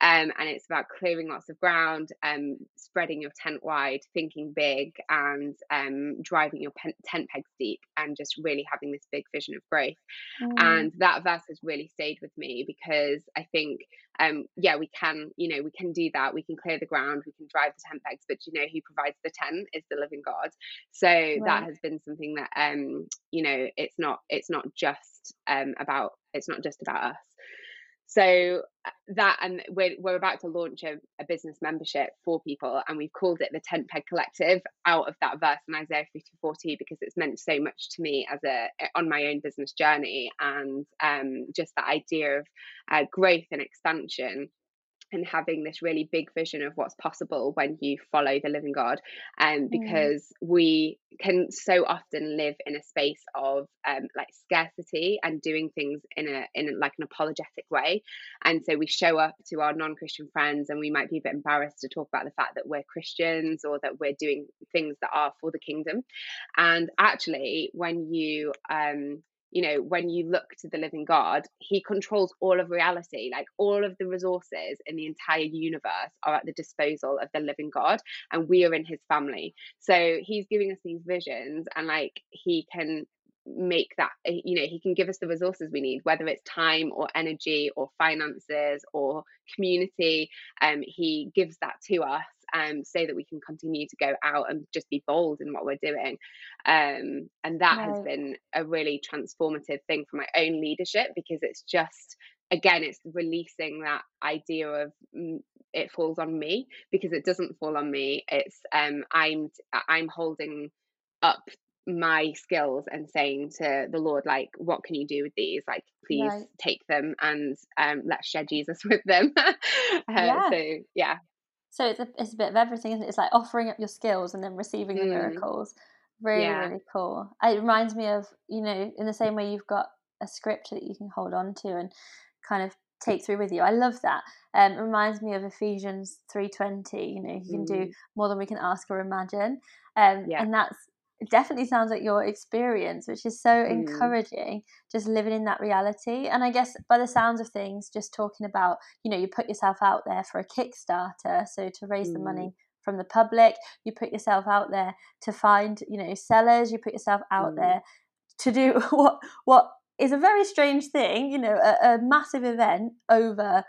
Um, and it's about clearing lots of ground, um, spreading your tent wide, thinking big, and um, driving your pen- tent pegs deep, and just really having this big vision of growth. Mm. And that verse has really stayed with me because I think, um, yeah, we can, you know, we can do that. We can clear the ground, we can drive the tent pegs, but you know, who provides the tent is the living God. So right. that has been something that, um, you know, it's not, it's not just um, about, it's not just about us so uh, that and we're, we're about to launch a, a, business membership for people and we've called it the tent peg collective out of that verse in isaiah 54:2 because it's meant so much to me as a on my own business journey and um, just that idea of uh, growth and expansion and having this really big vision of what's possible when you follow the living God. Um, mm. because mm. we can so often live in a space of um, like scarcity and doing things in a in a, like an apologetic way, and so we show up to our non-Christian friends and we might be a bit embarrassed to talk about the fact that we're Christians or that we're doing things that are for the kingdom, and actually when you um you know, when you look to the living God, he controls all of reality. Like all of the resources in the entire universe are at the disposal of the living God, and we are in his family. So he's giving us these visions, and like he can make that you know he can give us the resources we need whether it's time or energy or finances or community um he gives that to us um, so that we can continue to go out and just be bold in what we're doing. Um, and that right. has been a really transformative thing for my own leadership because it's just again it's releasing that idea of mm, it falls on me because it doesn't fall on me it's um i'm i'm holding up my skills and saying to the lord like what can you do with these like please right. take them and um let's share jesus with them uh, yeah. so yeah so it's a, it's a bit of everything isn't it? it's like offering up your skills and then receiving the mm. miracles really yeah. really cool it reminds me of you know in the same way you've got a scripture that you can hold on to and kind of take through with you. I love that. Um, it reminds me of Ephesians three twenty. You know, you can do mm. more than we can ask or imagine. Um, yeah. and that's it definitely sounds like your experience, which is so mm. encouraging. Just living in that reality, and I guess by the sounds of things, just talking about you know you put yourself out there for a Kickstarter, so to raise mm. the money from the public, you put yourself out there to find you know sellers, you put yourself out mm. there to do what what is a very strange thing, you know, a, a massive event over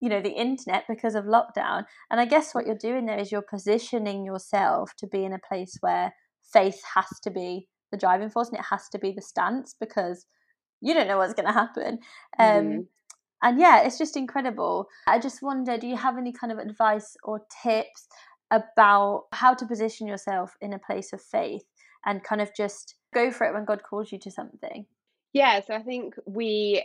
you know the internet because of lockdown and i guess what you're doing there is you're positioning yourself to be in a place where faith has to be the driving force and it has to be the stance because you don't know what's going to happen um, mm-hmm. and yeah it's just incredible i just wonder do you have any kind of advice or tips about how to position yourself in a place of faith and kind of just go for it when god calls you to something yeah, so I think we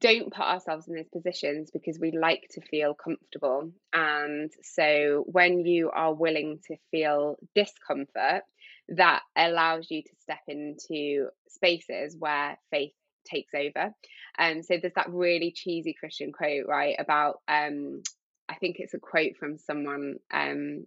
don't put ourselves in those positions because we like to feel comfortable. And so when you are willing to feel discomfort, that allows you to step into spaces where faith takes over. And um, so there's that really cheesy Christian quote, right, about um I think it's a quote from someone um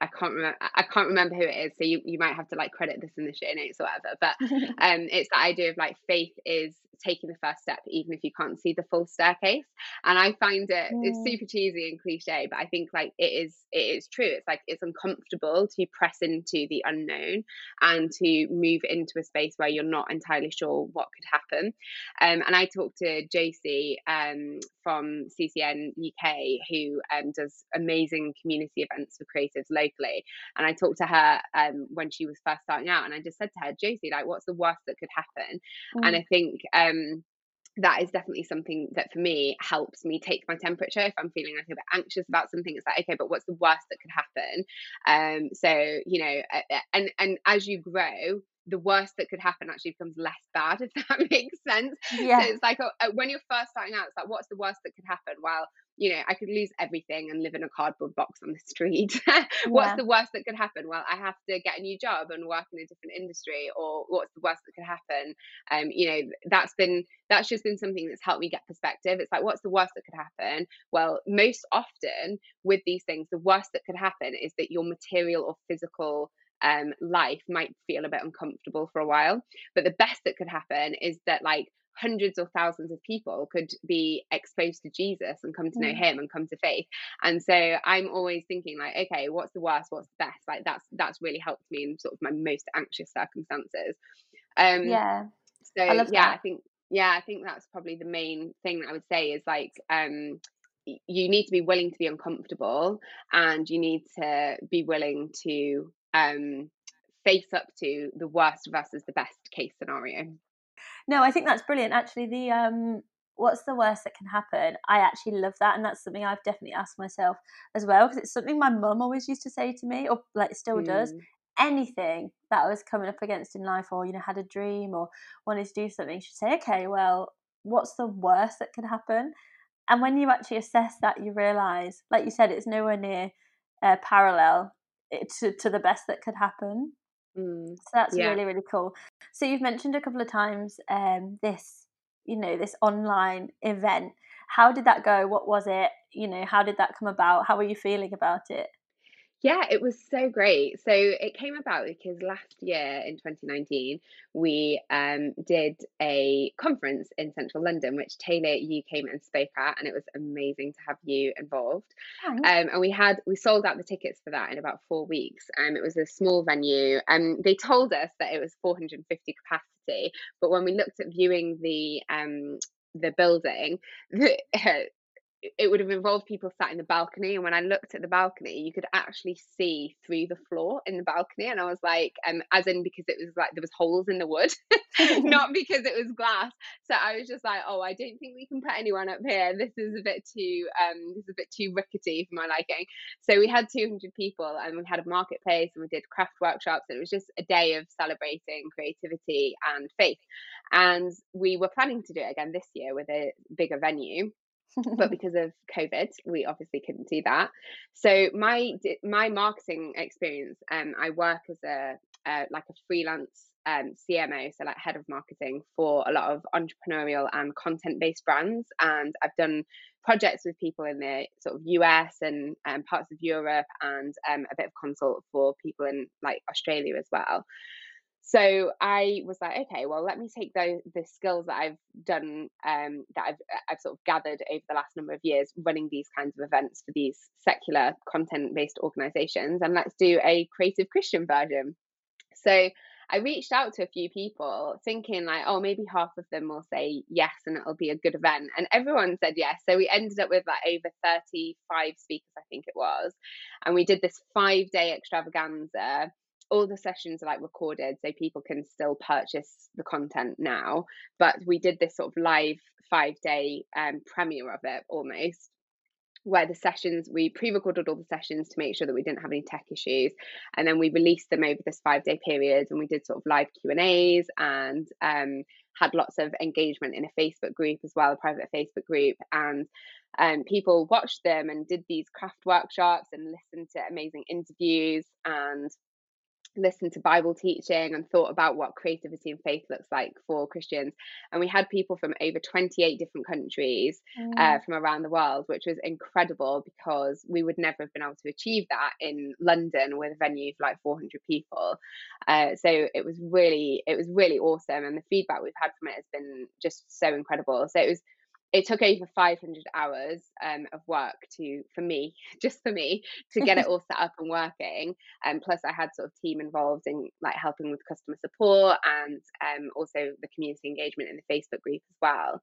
I can't remember I can't remember who it is, so you, you might have to like credit this in the show notes or whatever. But um it's the idea of like faith is taking the first step even if you can't see the full staircase and i find it mm. it's super cheesy and cliche but i think like it is it is true it's like it's uncomfortable to press into the unknown and to move into a space where you're not entirely sure what could happen um, and i talked to Josie um, from ccn uk who um, does amazing community events for creatives locally and i talked to her um, when she was first starting out and i just said to her josie like what's the worst that could happen? Mm. and i think um, that is definitely something that for me helps me take my temperature if i'm feeling like a bit anxious about something. It's like okay but what's the worst that could happen? Um so you know and and as you grow the worst that could happen actually becomes less bad if that makes sense. Yeah. so it's like uh, when you're first starting out it's like what's the worst that could happen? Well you know, I could lose everything and live in a cardboard box on the street. what's yeah. the worst that could happen? Well, I have to get a new job and work in a different industry, or what's the worst that could happen? Um, you know, that's been that's just been something that's helped me get perspective. It's like, what's the worst that could happen? Well, most often with these things, the worst that could happen is that your material or physical um, life might feel a bit uncomfortable for a while. But the best that could happen is that like hundreds or thousands of people could be exposed to Jesus and come to know mm. him and come to faith. And so I'm always thinking like, okay, what's the worst? What's the best? Like that's that's really helped me in sort of my most anxious circumstances. Um yeah. So I yeah, that. I think yeah, I think that's probably the main thing that I would say is like um you need to be willing to be uncomfortable and you need to be willing to um face up to the worst versus the best case scenario no, I think that's brilliant. Actually, the um, what's the worst that can happen? I actually love that, and that's something I've definitely asked myself as well because it's something my mum always used to say to me, or like still mm. does. Anything that I was coming up against in life, or you know, had a dream or wanted to do something, she'd say, "Okay, well, what's the worst that could happen?" And when you actually assess that, you realize, like you said, it's nowhere near uh, parallel to to the best that could happen. Mm, so that's yeah. really really cool. So you've mentioned a couple of times um, this, you know, this online event. How did that go? What was it? You know, how did that come about? How were you feeling about it? Yeah, it was so great. So it came about because last year in 2019, we um, did a conference in central London, which Taylor, you came and spoke at, and it was amazing to have you involved. Um, and we had we sold out the tickets for that in about four weeks. Um, it was a small venue, and they told us that it was 450 capacity, but when we looked at viewing the um, the building, the, it would have involved people sat in the balcony and when i looked at the balcony you could actually see through the floor in the balcony and i was like um as in because it was like there was holes in the wood not because it was glass. So i was just like oh i don't think we can put anyone up here. This is a bit too um this is a bit too rickety for my liking. So we had 200 people and we had a marketplace and we did craft workshops and it was just a day of celebrating creativity and faith. And we were planning to do it again this year with a bigger venue but because of covid we obviously couldn't do that so my my marketing experience um i work as a uh, like a freelance um, CMO, so like head of marketing for a lot of entrepreneurial and content based brands. And I've done projects with people in the sort of US and um, parts of Europe and um, a bit of consult for people in like Australia as well so I was like, okay, well, let me take those the skills that I've done, um, that I've I've sort of gathered over the last number of years running these kinds of events for these secular content based organizations, and let's do a creative Christian version. So I reached out to a few people thinking like, oh, maybe half of them will say yes and it'll be a good event. And everyone said yes. So we ended up with like over 35 speakers, I think it was. And we did this five day extravaganza all the sessions are like recorded so people can still purchase the content now but we did this sort of live five day um, premiere of it almost where the sessions we pre-recorded all the sessions to make sure that we didn't have any tech issues and then we released them over this five day period and we did sort of live q and a's and um, had lots of engagement in a facebook group as well a private facebook group and um, people watched them and did these craft workshops and listened to amazing interviews and listened to Bible teaching and thought about what creativity and faith looks like for Christians. And we had people from over 28 different countries uh, mm. uh, from around the world, which was incredible because we would never have been able to achieve that in London with a venue of like 400 people. Uh, so it was really, it was really awesome. And the feedback we've had from it has been just so incredible. So it was it took over 500 hours um, of work to for me just for me to get it all set up and working and um, plus i had sort of team involved in like helping with customer support and um, also the community engagement in the facebook group as well.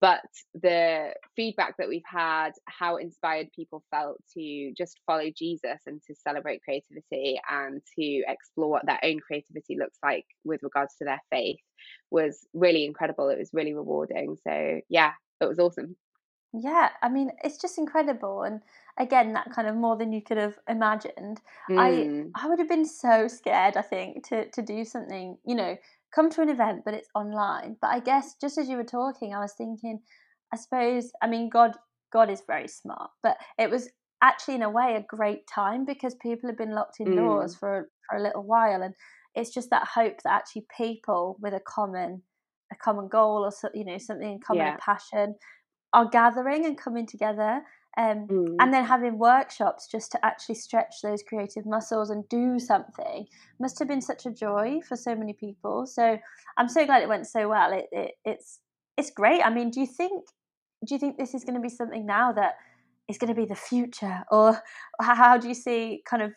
But the feedback that we've had how inspired people felt to just follow jesus and to celebrate creativity and to explore what their own creativity looks like with regards to their faith was really incredible. It was really rewarding. So yeah it was awesome. Yeah, I mean, it's just incredible, and again, that kind of more than you could have imagined. Mm. I I would have been so scared, I think, to to do something, you know, come to an event, but it's online. But I guess just as you were talking, I was thinking, I suppose, I mean, God God is very smart, but it was actually in a way a great time because people have been locked indoors mm. for for a little while, and it's just that hope that actually people with a common a common goal or so, you know something in common yeah. passion are gathering and coming together um, mm. and then having workshops just to actually stretch those creative muscles and do something. Must have been such a joy for so many people. So i'm so glad it went so well. It, it it's it's great. I mean do you think do you think this is going to be something now that is going to be the future? Or how do you see kind of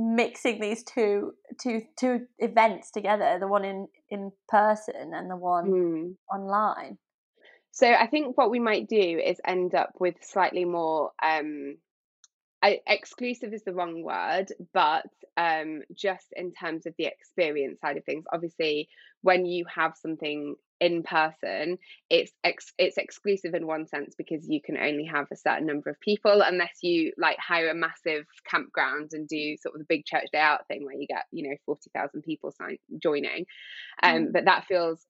mixing these two two two events together the one in in person and the one mm. online so i think what we might do is end up with slightly more um I, exclusive is the wrong word, but um, just in terms of the experience side of things, obviously, when you have something in person, it's ex- it's exclusive in one sense because you can only have a certain number of people unless you like hire a massive campground and do sort of the big church day out thing where you get you know forty thousand people sign- joining, um, mm. but that feels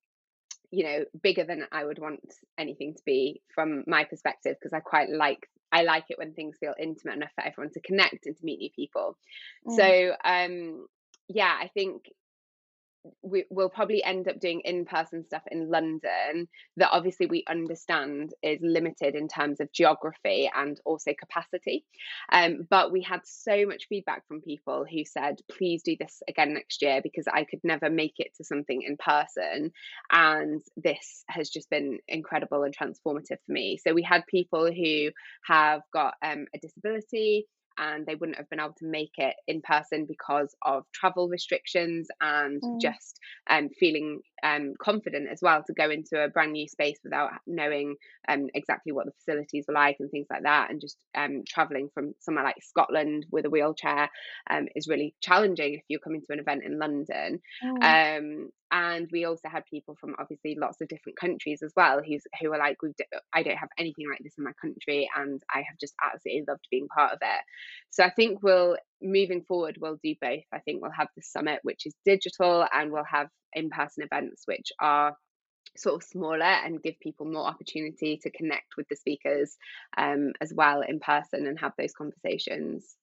you know bigger than I would want anything to be from my perspective because I quite like I like it when things feel intimate enough for everyone to connect and to meet new people. Mm. So um yeah, I think we, will probably end up doing in-person stuff in London that obviously we understand is limited in terms of geography and also capacity. Um, but we had so much feedback from people who said, please do this again next year because I could never make it to something in person. And this has just been incredible and transformative for me. So we had people who have got um, a disability and they wouldn't have been able to make it in person because of travel restrictions and Mm. just um, feeling um, confident as well to go into a brand new space without knowing um, exactly what the facilities were like and things like that. And just um, traveling from somewhere like Scotland with a wheelchair um, is really challenging if you're coming to an event in London. Mm. Um, and we also had people from obviously lots of different countries as well who's who were like we I don't have anything like this in my country and I have just absolutely loved being part of it. So I think we'll moving forward we'll do both. I think we'll have the summit which is digital and we'll have in-person events which are sort of smaller and give people more opportunity to connect with the speakers um, as well in person and have those conversations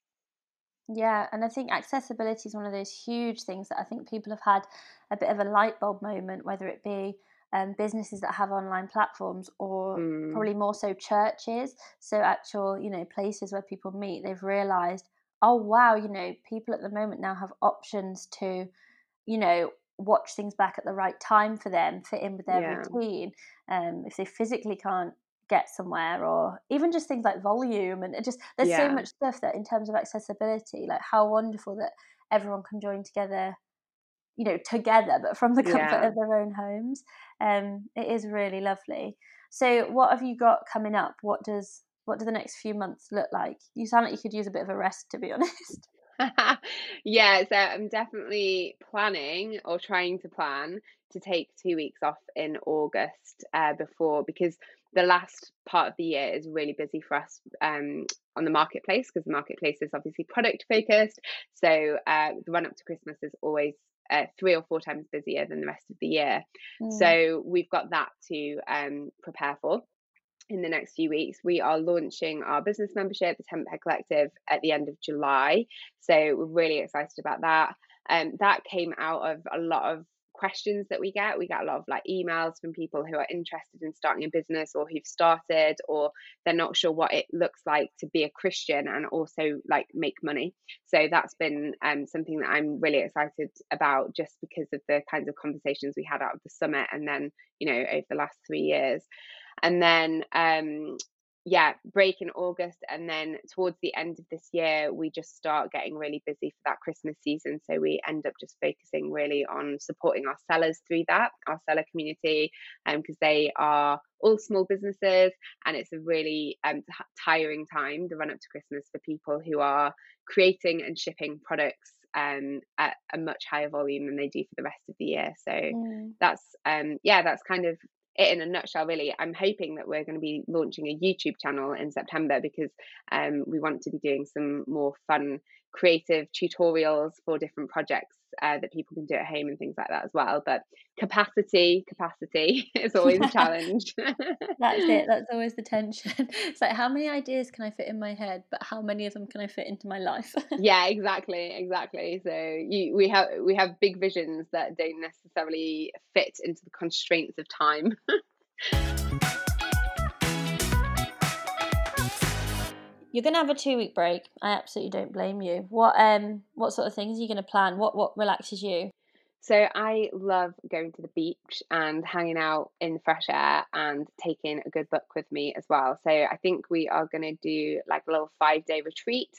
Yeah, and I think accessibility is one of those huge things that I think people have had a bit of a light bulb moment, whether it be um, businesses that have online platforms or Mm. probably more so churches. So, actual, you know, places where people meet, they've realized, oh, wow, you know, people at the moment now have options to, you know, watch things back at the right time for them, fit in with their Yeah. routine. Um, if they physically can't get somewhere, or even just things like volume, and it just there's so much stuff that, in terms of accessibility, like how wonderful that everyone can join together, you know, together, but from the comfort Yeah. of their own homes. Um, it is really lovely. So, what have you got coming up? What does what do the next few months look like? You sound like you could use a bit of a rest, to be honest. yeah, so I'm definitely planning or trying to plan to take two weeks off in August uh, before because the last part of the year is really busy for us um, on the marketplace because the marketplace is obviously product focused. So uh, the run up to Christmas is always uh, three or four times busier than the rest of the year. Mm. So we've got that to um, prepare for in the next few weeks. We are launching our business membership, the Tent Peg Collective, at the end of July. So we're really excited about that. Um, that came out of a lot of questions that we get. We get a lot of like emails from people who are interested in starting a business or who've started or they're not sure what it looks like to be a Christian and also like make money. So that's been um, something that I'm really excited about just because of the kinds of conversations we had out of the summit and then, you know, over the last three years. And then um yeah, break in August, and then towards the end of this year, we just start getting really busy for that Christmas season. So we end up just focusing really on supporting our sellers through that, our seller community, because um, they are all small businesses, and it's a really um, t- tiring time, the run up to Christmas, for people who are creating and shipping products um, at a much higher volume than they do for the rest of the year. So Mm. that's um, yeah, that's kind of it in a nutshell really. I'm hoping that we're going to be launching a youtube channel in september because um, we want to be doing some more fun creative tutorials for different projects uh, that people can do at home and things like that as well but capacity capacity is always a challenge That's it. That's always the tension. It's like how many ideas can I fit in my head, but how many of them can I fit into my life? yeah exactly exactly so you we have we have big visions that don't necessarily fit into the constraints of time You're gonna have a two week break. I absolutely don't blame you. What um what sort of things are you gonna plan? What what relaxes you? So I love going to the beach and hanging out in fresh air and taking a good book with me as well. So I think we are going to do like a little five day retreat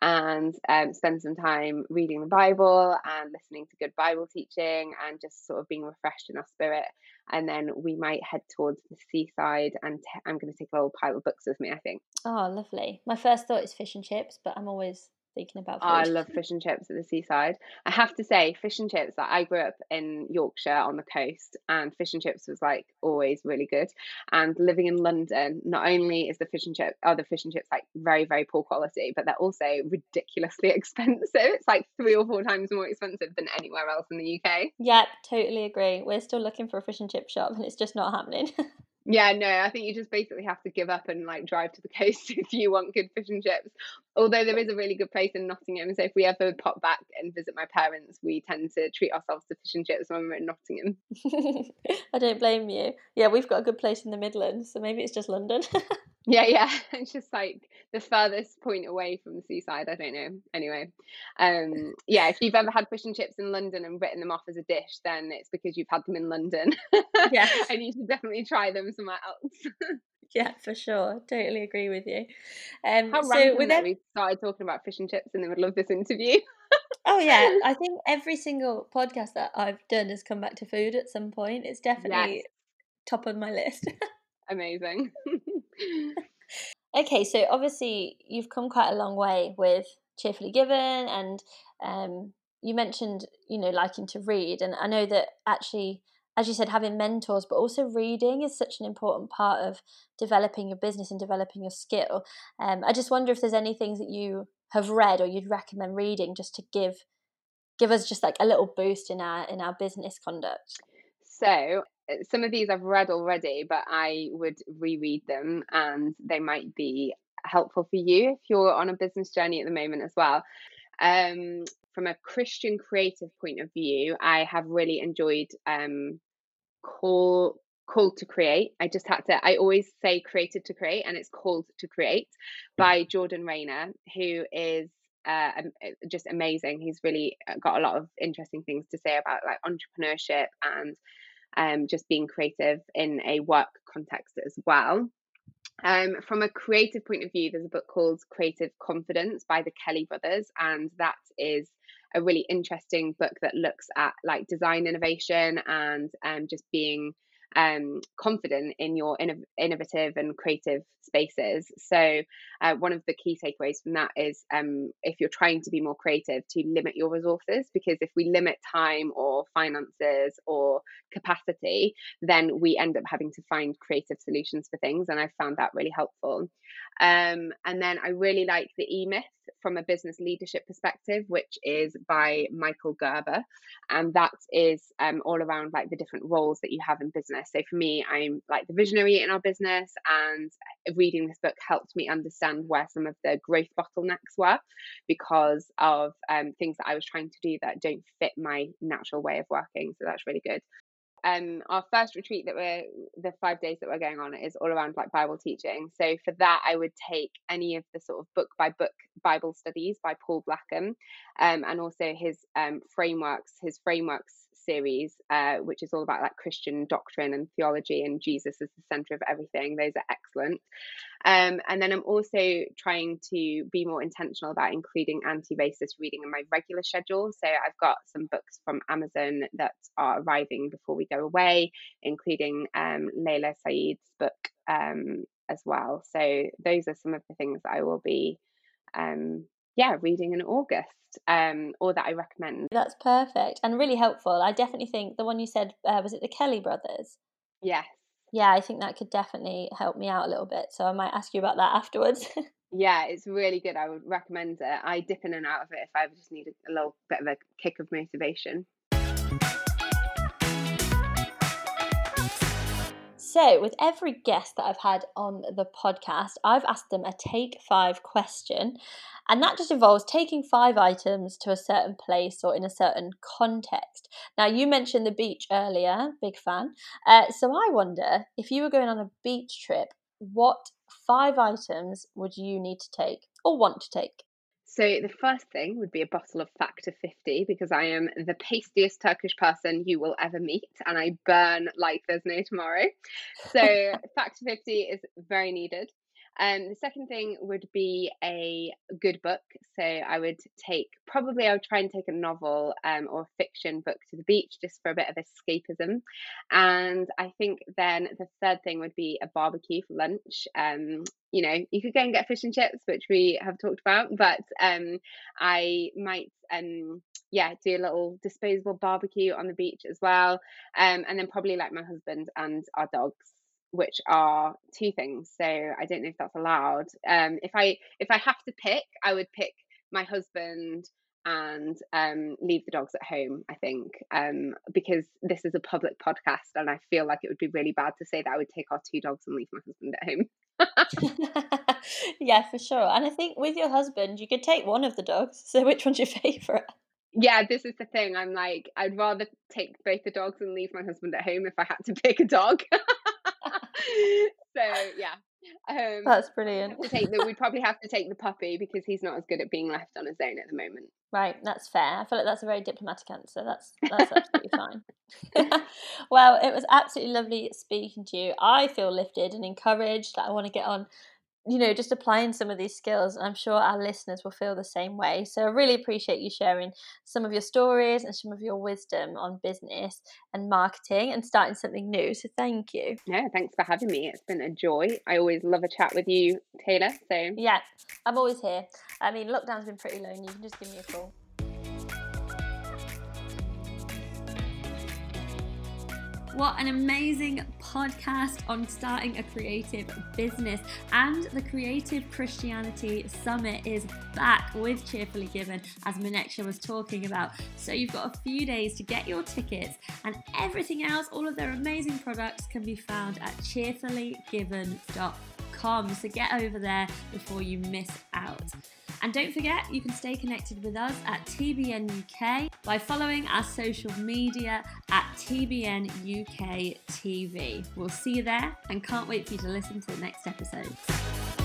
and um, spend some time reading the Bible and listening to good Bible teaching and just sort of being refreshed in our spirit. And then we might head towards the seaside and I'm going to take a little pile of books with me, I think. Oh, lovely. My first thought is fish and chips, but I'm always thinking about food. Oh, I love fish and chips at the seaside. I have to say, fish and chips. Like, I grew up in Yorkshire on the coast, and fish and chips was like always really good. And living in London, not only is the fish and chip, are the fish and chips like very, very poor quality, but they're also ridiculously expensive. It's like three or four times more expensive than anywhere else in the UK. Yep, totally agree. We're still looking for a fish and chip shop, and it's just not happening. Yeah, no, I think you just basically have to give up and like drive to the coast if you want good fish and chips. Although there is a really good place in Nottingham, so if we ever pop back and visit my parents, we tend to treat ourselves to fish and chips when we're in Nottingham. I don't blame you. Yeah, we've got a good place in the Midlands, so maybe it's just London. Yeah, yeah, it's just like the furthest point away from the seaside. I don't know. Anyway, um, yeah, if you've ever had fish and chips in London and written them off as a dish, then it's because you've had them in London. Yeah. and you should definitely try them somewhere else. yeah, for sure. Totally agree with you. Um, How so with that ev- we started talking about fish and chips in the middle of this interview. oh yeah, I think every single podcast that I've done has come back to food at some point. It's definitely yes, top of my list. amazing. Okay, so obviously you've come quite a long way with Cheerfully Given, and um, you mentioned you know liking to read, and I know that actually, as you said, having mentors, but also reading is such an important part of developing your business and developing your skill. Um, I just wonder if there's any things that you have read or you'd recommend reading just to give give us just like a little boost in our in our business conduct. so uh, some of these I've read already, but I would reread them and they might be helpful for you if you're on a business journey at the moment as well. Um, from a Christian creative point of view, I have really enjoyed um, Call Called to Create. I just had to, I always say created to create, and it's Called to Create by Jordan Raynor, who is uh, just amazing. He's really uh, got a lot of interesting things to say about like entrepreneurship and um, just being creative in a work context as well. Um, from a creative point of view, there's a book called Creative Confidence by the Kelley brothers, and that is a really interesting book that looks at like design innovation and um, just being um, confident in your inno- innovative and creative spaces. So, uh, one of the key takeaways from that is um, if you're trying to be more creative, to limit your resources, because if we limit time or finances or capacity, then we end up having to find creative solutions for things. And I found that really helpful. Um, and then I really like the E Myth from a business leadership perspective, which is by Michael Gerber. And that is um, all around like the different roles that you have in business. So for me, I'm like the visionary in our business, and reading this book helped me understand where some of the growth bottlenecks were because of um, things that I was trying to do that don't fit my natural way of working. So that's really good um our first retreat that we're the five days that we're going on is all around like bible teaching. So for that i would take any of the sort of book by book bible studies by paul blackham um, and also his um, frameworks his frameworks series, uh, which is all about like Christian doctrine and theology and Jesus as the center of everything. Those are excellent. Um, and then I'm also trying to be more intentional about including anti racist reading in my regular schedule. So I've got some books from Amazon that are arriving before we go away, including um, Layla Saeed's book um, as well. So those are some of the things I will be um, yeah, reading in August, um, or that I recommend. That's perfect and really helpful. I definitely think the one you said uh, was it the Kelley brothers? Yes. Yeah, I think that could definitely help me out a little bit. So I might ask you about that afterwards. yeah, it's really good. I would recommend it. I dip in and out of it if I just need a little bit of a kick of motivation. So, with every guest that I've had on the podcast, I've asked them a take five question. And that just involves taking five items to a certain place or in a certain context. Now, you mentioned the beach earlier, big fan. Uh, so, I wonder if you were going on a beach trip, what five items would you need to take or want to take? So the first thing would be a bottle of Factor 50 because I am the pastiest Turkish person you will ever meet and I burn like there's no tomorrow. So Factor 50 is very needed. Um, the second thing would be a good book. So I would take probably I would try and take a novel um, or a fiction book to the beach just for a bit of escapism. And I think then the third thing would be a barbecue for lunch. Um, you know, you could go and get fish and chips, which we have talked about, but um, I might um yeah do a little disposable barbecue on the beach as well um and then probably like my husband and our dogs which are two things. So I don't know if that's allowed. Um, if I if I have to pick, I would pick my husband and um, leave the dogs at home. I think um, because this is a public podcast, and I feel like it would be really bad to say that I would take our two dogs and leave my husband at home. yeah, for sure. And I think with your husband, you could take one of the dogs. So which one's your favorite? Yeah, this is the thing. I'm like, I'd rather take both the dogs and leave my husband at home if I had to pick a dog. so yeah, Um, That's brilliant. to take the, we'd probably have to take the puppy because he's not as good at being left on his own at the moment. Right, that's fair. I feel like that's a very diplomatic answer. That's that's absolutely fine. well, it was absolutely lovely speaking to you. I feel lifted and encouraged that I want to get on you know, just applying some of these skills. I'm sure our listeners will feel the same way. So I really appreciate you sharing some of your stories and some of your wisdom on business and marketing and starting something new. So thank you. Yeah, thanks for having me. It's been a joy. I always love a chat with you, Taylor. So yeah, I'm always here. I mean, lockdown's been pretty lonely. You can just give me a call. What an amazing podcast on starting a creative business. And the Creative Christianity Summit is back with Cheerfully Given, as Maneksha was talking about. So you've got a few days to get your tickets, and everything else, all of their amazing products, can be found at cheerfullygiven.com. So get over there before you miss out. And don't forget, you can stay connected with us at TBN UK by following our social media at TBN UK TV. We'll see you there and can't wait for you to listen to the next episode.